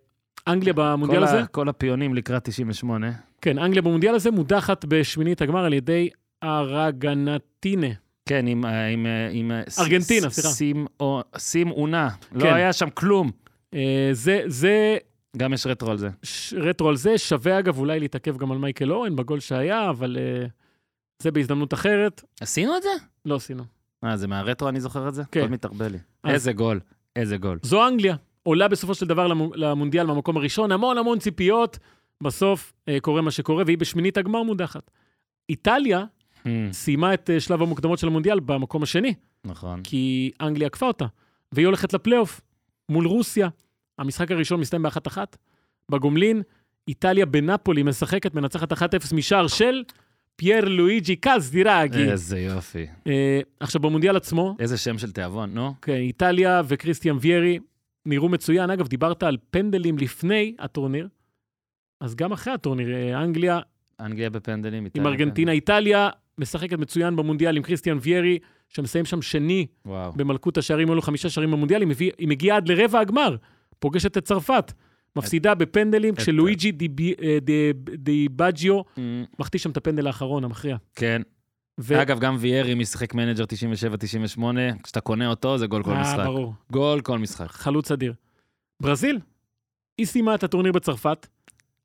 אנגליה במונדיאל כל הזה, ה- כל הפיונים לקראת 98. כן, אנגליה במונדיאל הזה מודחת בשמינית הגמר על ידי ארגנטינה. כן, עם... ה- עם, עם ארגנטינה, ס- סליחה. סים או- סים אונה. לא כן. היה שם כלום. אה, זה, זה גם יש רטרו על זה. ש- רטרו על זה, שווה אגב אולי להתעכב גם על מייקל אורן בגול שהיה, אבל uh, זה בהזדמנות אחרת. עשינו את זה? לא עשינו. אה, זה מהרטרו אני זוכר את זה? כן. הכל מתערבל לי. אז- איזה גול, איזה גול. זו אנגליה. עולה בסופו של דבר למו- למונדיאל מהמקום הראשון, המון המון ציפיות, בסוף uh, קורה מה שקורה, והיא בשמינית הגמר מודחת. איטליה Hmm, סיימה את אה, שלב המוקדמות של המונדיאל במקום השני, נכון. כי אנגליה עקפה אותה, והיא הולכת לפלייאוף מול רוסיה. המשחק הראשון מסתיים באחת-אחת. בגומלין, איטליה בנפולי משחקת, מנצחת 1-0 משער של פייר לואיג'י קזדיראגי. איזה יופי. אה, עכשיו, במונדיאל עצמו, איזה שם של תיאבון, נו. כן, איטליה וקריסטיאן ויירי נראו מצוין. אגב, דיברת על פנדלים לפני הטורניר, אז גם אחרי הטורניר, אה, אנגליה אנגליה בפנדלים. עם איטליה ארגנטינה, איטליה משחקת מצוין במונדיאל עם קריסטיאן ויירי, שמסיים שם שני. וואו. במלכות השערים, היו לו חמישה שערים במונדיאל, היא, מביא, היא מגיעה עד לרבע הגמר, פוגשת את צרפת, מפסידה בפנדלים, כשלואיג'י אה, די- די ביאג'ו Hmm, מחטיא שם את הפנדל האחרון, המכריע. כן. ו... אגב, גם ויארי משחק manager 97-98, כשאתה קונה אותו, זה גול כל אה, משחק. ברור. גול כל משחק. חלוץ אדיר. ברזיל, היא סיימה את הטורניר בצרפת,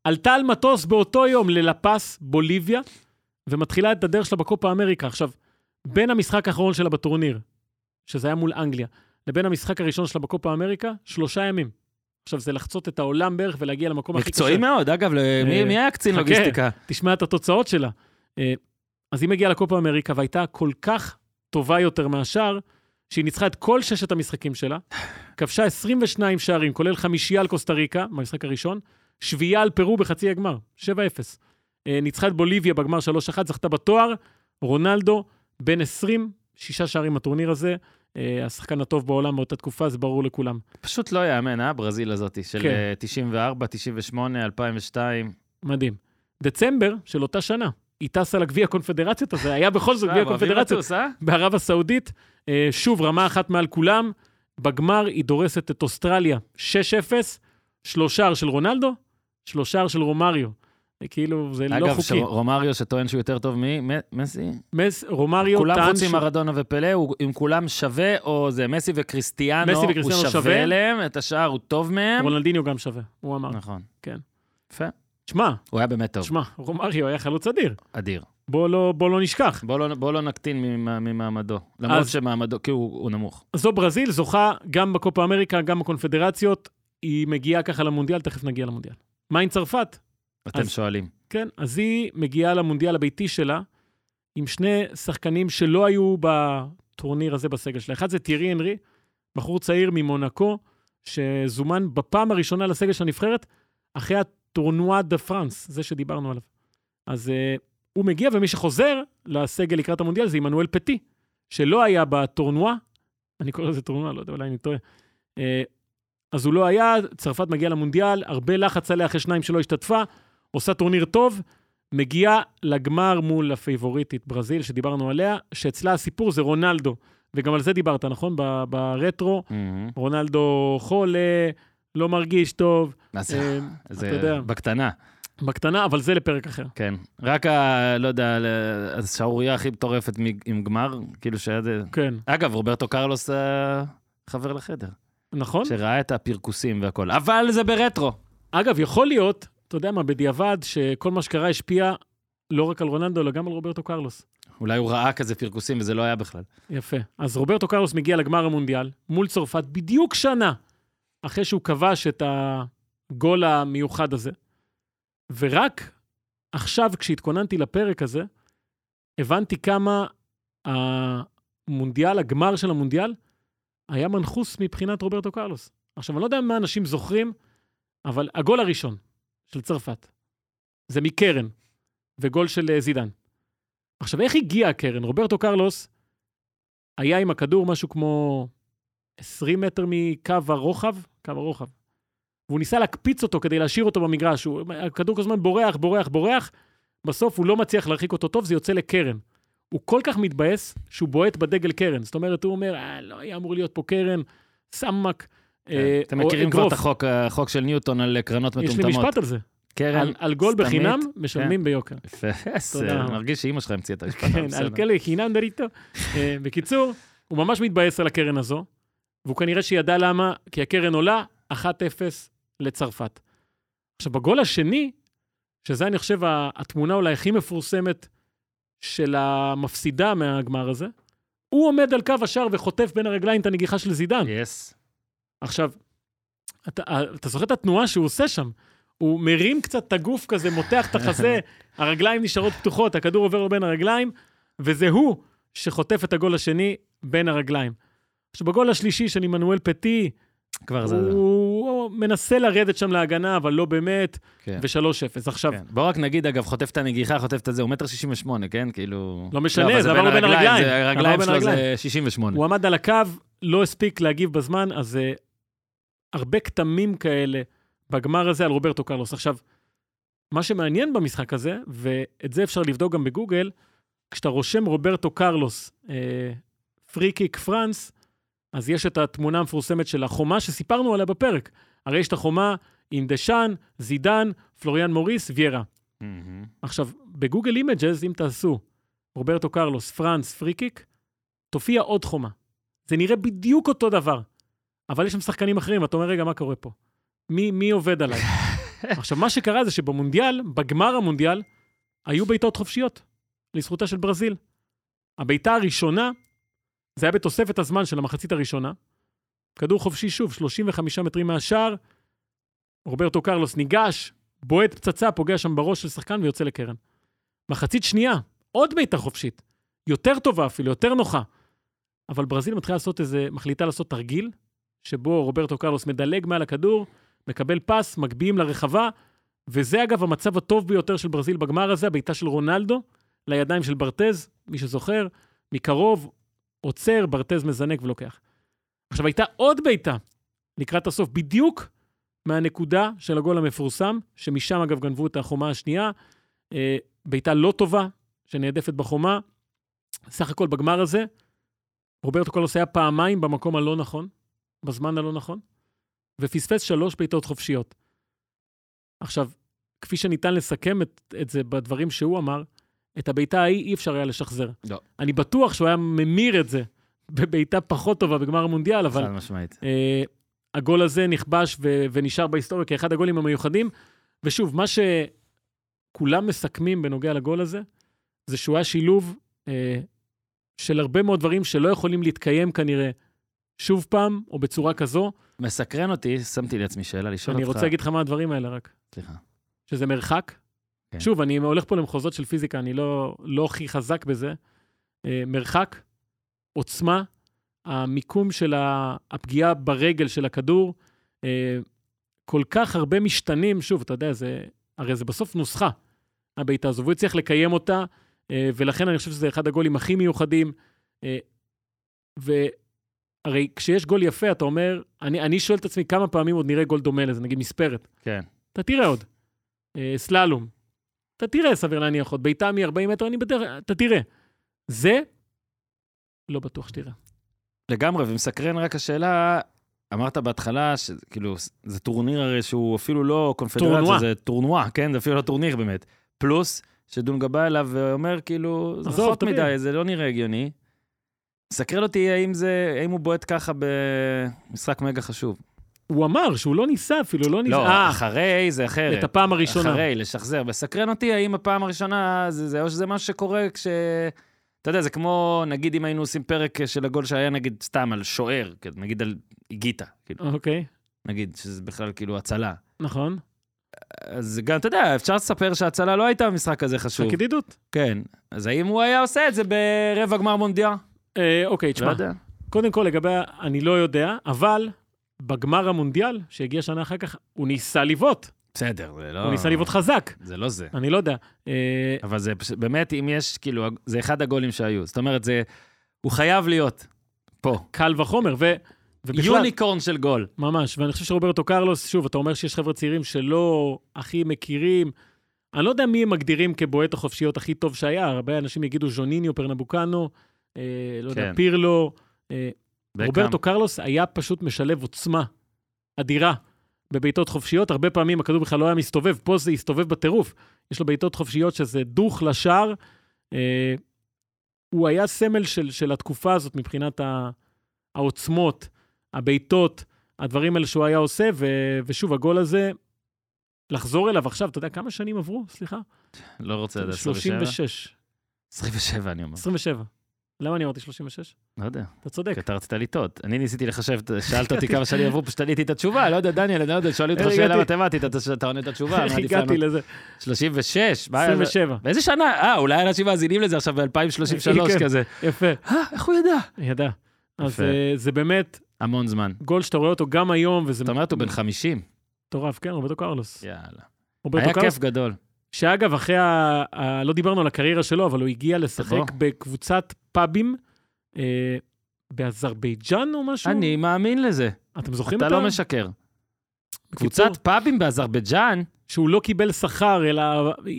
עלתה על מטוס באותו יום ללפס, בוליביה, ומתחילה את הדרך שלה בקופה אמריקה. עכשיו, בין המשחק האחרון שלה בטורניר, שזה היה מול אנגליה, לבין המשחק הראשון שלה בקופה אמריקה, שלושה ימים. עכשיו, זה לחצות את העולם בערך ולהגיע למקום הכי קשה. מקצועי מאוד, אגב, ל- מי אה, מי היה קצין. לוגיסטיקה? תשמע את התוצאות שלה. אה, אז היא מגיעה לקופה אמריקה והייתה כל כך טובה יותר מהשאר, שהיא ניצחה את כל ששת המשחקים שלה, כבשה 22 שערים, כולל חמישייה על קוסטה ריקה, במשחק הראשון, שביעייה על פרו בחצי הגמר, 7-0. אה, ניצחה את בוליביה בגמר 3-1, זכתה בתואר, רונלדו, בן 20, שישה שערים בטורניר הזה, השחקן הטוב בעולם באותה תקופה, זה ברור לכולם. פשוט לא יאמן, אה, ברזיל הזאתי, של כן. אה, 94, 98, 2002. מדהים. דצמבר של אותה שנה, היא טסה לגביע הקונפדרציות הזה, היה בכל זאת גביע אה, באוויר הקונפדרציות. אה? בערב הסעודית, אה, שוב, רמה אחת מעל כולם. בגמר היא דורסת את אוסטרליה 6-0, שלושה של רונלדו, שלושה של רומריו. כאילו, זה לא אגב, חוקי. ש- רומריו שטוען שהוא יותר טוב ממסי, מס, רומריו כולם טען חוץ שהוא... ממרדונה ופלא, הוא- אם כולם שווה, או זה מסי וקריסטיאנו, מסי וקריסטיאנו הוא שווה. שווה אליהם, את השאר הוא טוב מהם. רונלדיניו גם שווה, הוא אמר. נכון. כן. יפה. שמע, הוא היה באמת טוב, שמע, רומריו היה חלוץ אדיר. אדיר. בוא לא, בוא לא נשכח. בוא לא- בוא לא נקטין ממ- ממעמדו. למרות אז- שמעמדו, כי הוא הוא נמוך. זו ברזיל, זוכה גם בקופה אמריקה, גם בקונפדרציות. היא מגיעה ככה למונדיאל, תכף נגיע למונדיאל. מה עם צרפת? אתם אז- שואלים. כן, אז היא מגיעה למונדיאל הביתי שלה עם שני שחקנים שלא היו בטורניר הזה בסגל שלה. אחד זה טירי הנרי, בחור צעיר ממונקו, שזומן בפעם הראשונה לסגל של הנבחרת, אחרי ה Tournoi de France, זה שדיברנו עליו. אז uh, הוא מגיע, ומי שחוזר לסגל לקראת המונדיאל זה עמנואל פטי, שלא היה ב Tournoi, אני קורא לזה Tournoi, לא יודע, אולי אני טועה. Uh, אז הוא לא היה, צרפת מגיעה למונדיאל, הרבה לחץ עליה אחרי שניים שלא השתתפה, עושה טורניר טוב, מגיעה לגמר מול הפייבוריטית ברזיל, שדיברנו עליה, שאצלה הסיפור זה רונלדו. וגם על זה דיברת, נכון? ב- ברטרו, מהמם. רונלדו חולה, לא מרגיש טוב, מה זה? אה, זה אתה יודע. בקטנה, בקטנה, אבל זה לפרק אחר. כן. רק ה... לא יודע, השערורייה הכי מטורפת עם גמר, כאילו שהיה זה... כן, אגב, רוברטו קרלוס אה, חבר לחדר, נכון? שראה את הפרכוסים והכל, אבל זה ברטרו. אגב, יכול להיות, אתה יודע מה, בדיעבד, שכל מה שקרה השפיע לא רק על רונלדו, אלא גם על רוברטו קרלוס. אולי הוא ראה כזה פרכוסים וזה לא היה בכלל. יפה. אז רוברטו קרלוס מגיע לגמר המונדיאל מול צרפת בדיוק שנה אחרי שהוא כבש את הגול המיוחד הזה. ורק עכשיו, כשהתכוננתי לפרק הזה, הבנתי כמה המונדיאל, הגמר של המונדיאל, היה מנחוס מבחינת רוברטו קרלוס. עכשיו, אני לא יודע מה אנשים זוכרים, אבל הגול הראשון של צרפת זה מקרן, וגול של אה, זידן. עכשיו, איך הגיע הקרן? רוברטו קרלוס היה עם הכדור משהו כמו 20 מטר מקו הרוחב, קו הרוחב. והוא ניסה להקפיץ אותו כדי להשאיר אותו במגרש. הוא, הכדור כל הזמן בורח, בורח, בורח. בסוף הוא לא מצליח להרחיק אותו טוב, זה יוצא לקרן. הוא כל כך מתבאס שהוא בועט בדגל קרן. זאת אומרת, הוא אומר, אה, לא היה אמור להיות פה קרן, סמק. אה, אתם מכירים כבר אגרוף." את החוק, החוק של ניוטון על קרנות יש לי מטומטמות. משפט על זה. קרן על, על גול סתמית. בחינם, משלמים ביוקר. יפה, מרגיש שאימא שלך המציאה את המשפט. כן. על כאלה חינם דריטו. אה, בקיצור, הוא ממש מתבאס על הקרן הזו, והוא כנראה שידע למה, כי הקרן עולה 1-0 לצרפת. עכשיו, בגול השני, שזה אני חושב התמונה אולי הכי מפורסמת של המפסידה מהגמר הזה, הוא עומד על קו השער וחוטף בין הרגליים את הנגיחה של זידן. יס. עכשיו, אתה, אתה זוכר את התנועה שהוא עושה שם? הוא מרים קצת את הגוף כזה, מותח את החזה, הרגליים נשארות פתוחות, הכדור עובר לו בין הרגליים, וזה הוא שחוטף את הגול השני בין הרגליים. עכשיו, בגול השלישי של עמנואל פטי, כבר זה... הוא מנסה לרדת שם להגנה, אבל לא באמת, כן. ו-3-0. עכשיו, כן. בוא רק נגיד, אגב, חוטף את הנגיחה, חוטף את הזה, הוא מטר 68, כן? כאילו... לא משנה, אבל זה עבר לו בין הרגליים. זה הרגליים שלו זה הרגליים. 68. הוא עמד על הקו, לא הספיק להגיב בזמן, אז uh, הרבה כתמים כאלה בגמר הזה על רוברטו קרלוס. עכשיו, מה שמעניין במשחק הזה, ואת זה אפשר לבדוק גם בגוגל, כשאתה רושם רוברטו קרלוס, אה, free kick France, אז יש את התמונה המפורסמת של החומה שסיפרנו עליה בפרק. הרי יש את החומה עם דשאן, זידן, פלוריאן מוריס, ויירה. מהמם. עכשיו, בגוגל images, אם תעשו רוברטו קרלוס, France, free kick, תופיע עוד חומה. זה נראה בדיוק אותו דבר, אבל יש שם שחקנים אחרים, אתה אומר, רגע, מה קורה פה? מי, מי עובד עליי? עכשיו, מה שקרה זה שבמונדיאל, בגמר המונדיאל, היו בעיטות חופשיות, לזכותה של ברזיל. הבעיטה הראשונה, זה היה בתוספת הזמן של המחצית הראשונה. כדור חופשי שוב, 35 מטרים מהשער, רוברטו קרלוס ניגש, בועט פצצה, פוגע שם בראש של שחקן ויוצא לקרן. מחצית שנייה, עוד בעיטה חופשית. יותר טובה אפילו, יותר נוחה. אבל ברזיל מתחילה לעשות איזה, מחליטה לעשות תרגיל, שבו רוברטו קרלוס מדלג מעל הכדור, מקבל פס, מגביהים לרחבה, וזה אגב המצב הטוב ביותר של ברזיל בגמר הזה, הבעיטה של רונלדו לידיים של ברטז, מי שזוכר, מקרוב, עוצר, ברטז מזנק ולוקח. עכשיו, הייתה עוד בעיטה לקראת הסוף, בדיוק מהנקודה של הגול המפורסם, שמשם אגב גנבו את החומה השנייה. אה, בעיטה לא טובה, שנעדפת בחומה. סך הכל בגמר הזה, רוברטו קולוס היה פעמיים במקום הלא נכון, בזמן הלא נכון, ופספס שלוש בעיטות חופשיות. עכשיו, כפי שניתן לסכם את, את זה בדברים שהוא אמר, את הבעיטה ההיא אי אפשר היה לשחזר. לא. אני בטוח שהוא היה ממיר את זה בבעיטה פחות טובה בגמר המונדיאל, אבל חד משמעית. אה, הגול הזה נכבש ו- ונשאר בהיסטוריה כאחד הגולים המיוחדים. ושוב, מה שכולם מסכמים בנוגע לגול הזה, זה שהוא היה שילוב אה, של הרבה מאוד דברים שלא יכולים להתקיים כנראה שוב פעם, או בצורה כזו. מסקרן אותי, שמתי לעצמי שאלה לשאול אני אותך. רוצה להגיד לך מה הדברים האלה רק. סליחה. שזה מרחק. כן. שוב, אני הולך פה למחוזות של פיזיקה, אני לא, לא הכי חזק בזה. אה, מרחק, עוצמה, המיקום של הפגיעה ברגל של הכדור, אה, כל כך הרבה משתנים, שוב, אתה יודע, זה, הרי זה בסוף נוסחה, הבעיטה הזו, והוא הצליח לקיים אותה, אה, ולכן אני חושב שזה אחד הגולים הכי מיוחדים. אה, והרי כשיש גול יפה, אתה אומר, אני, אני שואל את עצמי כמה פעמים עוד נראה גול דומה לזה, נגיד מספרת. כן. אתה תראה עוד. אה, סללום. אתה תראה, סביר להניח עוד. בעיטה מ-40 מטר, אני בדרך, אתה תראה. זה, לא בטוח שתראה. לגמרי, ומסקרן רק השאלה, אמרת בהתחלה שכאילו, זה טורניר הרי שהוא אפילו לא קונפדרציה. זה Tournoi, כן? זה אפילו לא טורניר באמת. פלוס, שדונגה בא אליו ואומר כאילו, זה רחוק. מדי, זה לא נראה הגיוני. מסקרן אותי האם זה, האם הוא בועט ככה במשחק מגה חשוב. הוא אמר שהוא לא ניסה אפילו, לא ניסה. לא, אה, אחרי זה אחרת. את הפעם הראשונה. אחרי, לשחזר. מסקרן אותי האם הפעם הראשונה זה, זה או שזה מה שקורה כש... אתה יודע, זה כמו, נגיד אם היינו עושים פרק של הגול שהיה נגיד סתם על שוער, כן, נגיד על איגיטה, כאילו, אוקיי, נגיד שזה בכלל כאילו הצלה. נכון. אז גם, אתה יודע, אפשר לספר שההצלה לא הייתה במשחק הזה חשוב. משחק ידידות. כן. אז האם הוא היה עושה את זה ברבע גמר מונדיאל? אה, אוקיי, לא תשמע, יודע. קודם כל לגבי, אני לא יודע, אבל בגמר המונדיאל, שהגיע שנה אחר כך, הוא ניסה לבעוט. בסדר, זה לא... הוא ניסה לבעוט חזק. זה לא זה. אני לא יודע. אה, אבל זה באמת, אם יש, כאילו, זה אחד הגולים שהיו. זאת אומרת, זה... הוא חייב להיות פה. קל וחומר, ו... ובכלל, יוניקורן של גול. ממש, ואני חושב שרוברטו קרלוס, שוב, אתה אומר שיש חבר'ה צעירים שלא הכי מכירים. אני לא יודע מי הם מגדירים כבועט החופשיות הכי טוב שהיה, הרבה אנשים יגידו ז'וניניו, פרנבוקנו, אה, לא יודע, כן. פירלו. אה. רוברטו קרלוס היה פשוט משלב עוצמה אדירה בבעיטות חופשיות. הרבה פעמים הכדור בכלל לא היה מסתובב, פה זה הסתובב בטירוף. יש לו בעיטות חופשיות שזה דוך לשער. אה, הוא היה סמל של, של התקופה הזאת מבחינת ה, העוצמות, הבעיטות, הדברים האלה שהוא היה עושה, ו, ושוב, הגול הזה, לחזור אליו עכשיו, אתה יודע כמה שנים עברו? סליחה? לא רוצה לדעת, 27? 36, 27, אני אומר. 27. למה אני אמרתי 36? לא יודע, אתה צודק. כי אתה רצית לטעות. אני ניסיתי לחשב, שאלת אותי כמה שנים עברו, פשוט עליתי את התשובה, לא יודע, דניאל, אני לא יודע, שואלים אותך שאלה? מתמטית, אתה עונה את התשובה, איך הגעתי? לזה? 36, מה היה זה? 27. באיזה שנה? אה, אולי אנשים מאזינים לזה עכשיו ב-2033 כן. כזה. יפה, אה, איך הוא ידע? ידע. אז. אה, זה באמת המון זמן. גול שאתה רואה אותו גם היום, וזה זאת אומרת, הוא בן 50. מטורף, כן, רוברטו קרלוס. יאללה. היה כיף גדול. שאגב, אחרי ה... ה... לא דיברנו על הקריירה שלו, אבל הוא הגיע. לשחק בקבוצת פאבים אה, באזרבייג'אן או משהו? אני מאמין לזה. אתם זוכרים אתה את ה... לא משקר. קבוצת פאבים באזרבייג'אן, שהוא לא קיבל שכר, אלא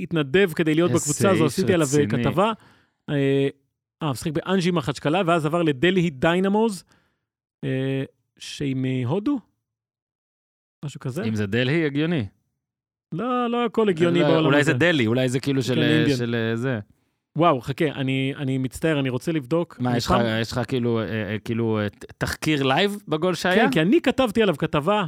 התנדב כדי להיות בקבוצה הזו, עשיתי עליו רציני. כתבה. אה, אה, משחק באנג'י מחצ'קלה, ואז עבר ל Delhi Dynamos, אה, שהיא מהודו? משהו כזה? אם זה דלהי, הגיוני. לא, לא הכל הגיוני בעולם אולי הזה. זה דלי, אולי זה כאילו של כן. של, אה, זה. וואו, חכה, אני, אני מצטער, אני רוצה לבדוק. מה, אני יש לך- יש לך כאילו, אה, אה, כאילו אה, תחקיר לייב בגול שהיה? כן, כי אני כתבתי עליו כתבה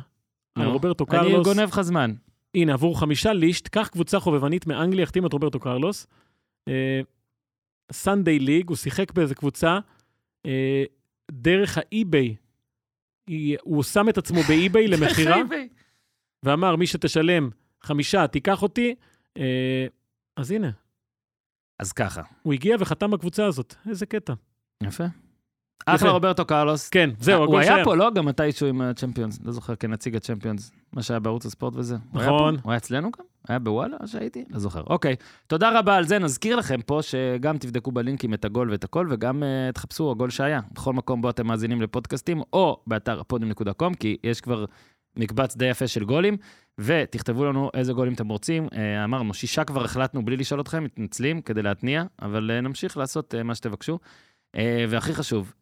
על. רוברטו אני קרלוס. גונב לך זמן. הנה, עבור חמישה ליש"ט, קח קבוצה חובבנית מאנגליה, החתים את רוברטו קרלוס. Sunday league, הוא שיחק באיזה קבוצה, אה, דרך ה eBay. הוא שם את עצמו ב eBay למכירה, ואמר, מי שתשלם חמישה, תיקח אותי. אה, אז הנה, אז ככה. הוא הגיע וחתם בקבוצה הזאת. איזה קטע. יפה. אחלה רוברטו קרלוס. כן, זהו, הוא היה. פה, לא? גם מתישהו עם הצ'מפיונס, לא זוכר, כנציג הצ'מפיונס, מה שהיה בערוץ הספורט וזה. נכון. הוא היה אצלנו גם? היה בוואלה שהייתי? לא זוכר. אוקיי, תודה רבה על זה. נזכיר לכם פה שגם תבדקו בלינקים את הגול ואת הכל, וגם uh, תחפשו הגול שהיה. בכל מקום בו אתם מאזינים לפודקאסטים, או באתר הפודיום.קום, כי יש כבר מקבץ די יפה של גולים, ותכתבו לנו איזה גולים אתם רוצים. Uh, אמרנו, שישה כבר החלטנו בלי לשאול אתכם, מתנצלים כדי להתניע, אבל uh, נמשיך לעשות uh, מה שתבקשו. והכי חשוב,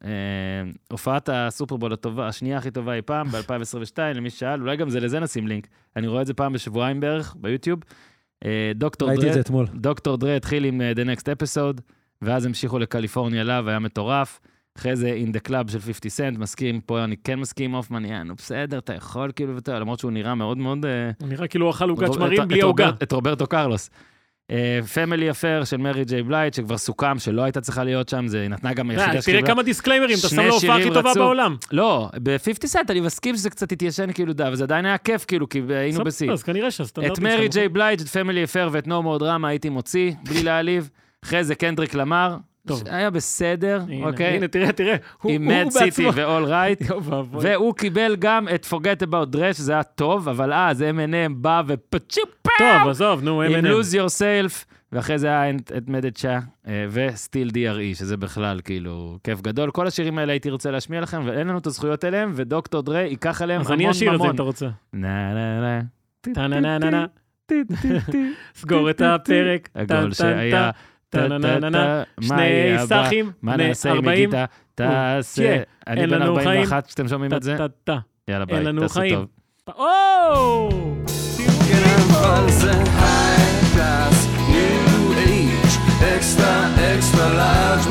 הופעת הסופרבול הטובה, השנייה הכי טובה אי פעם, ב-2022, למי ששאל, אולי גם זה לזה נשים לינק. אני רואה את זה פעם בשבועיים בערך, ביוטיוב. דוקטור ראיתי את דרה, זה אתמול. דוקטור דרה התחיל עם The Next Episode, ואז המשיכו לקליפורניה לאב, היה מטורף. אחרי זה In the Club של 50 סנט, מסכים, פה אני כן מסכים עם הופמן, יענו, בסדר, אתה יכול כאילו, ואתה, למרות שהוא נראה מאוד מאוד... אה, הוא נראה כאילו הוא אכל עוגת שמרים את- בלי את עוגה. רוברט- את רוברטו קרלוס. Family Affair של מרי ג'יי בלייג', שכבר סוכם שלא הייתה צריכה להיות שם, זה נתנה גם אה, היחידה תראה שקיבלה. כמה דיסקליימרים, אתה שם שני לו הופעה הכי טובה. בעולם. לא, ב-50 סנט אני מסכים שזה קצת התיישן כאילו, duh, אבל זה עדיין היה כיף כאילו, כי היינו בשיא. אז כנראה שהסטנדרטים את מרי. ג'יי בלייג', את Family Affair ואת No More Drama הייתי מוציא, בלי להעליב. אחרי זה קנדריק למר, טוב. היה בסדר, הנה, אוקיי? הנה, תראה, תראה. הוא עם הוא מד סיטי בעצמו. ו-all right. יואו ואבוי. והוא קיבל גם את Forget About Dress, שזה היה טוב, אבל אז M&M בא ופצ'ופ טוב, עזוב, נו, עם M&M. lose yourself, ואחרי זה היה את- את מדצ'ה וסטיל DRE, שזה בכלל כאילו כיף גדול. כל השירים האלה הייתי רוצה להשמיע לכם, ואין לנו את הזכויות אליהם, ודוקטור דרי ייקח עליהם אז המון אני ממון. אשאיר את זה אם אתה רוצה. נה נה נה. טה-נה-נה-נה. סגור את הפרק. הגול. שהיה, שני סאחים, מה נעשה עם מגיטה? תעשה. אני בן 41 כשאתם שומעים את זה. יאללה ביי, תעשו טוב. או! Extra, extra large,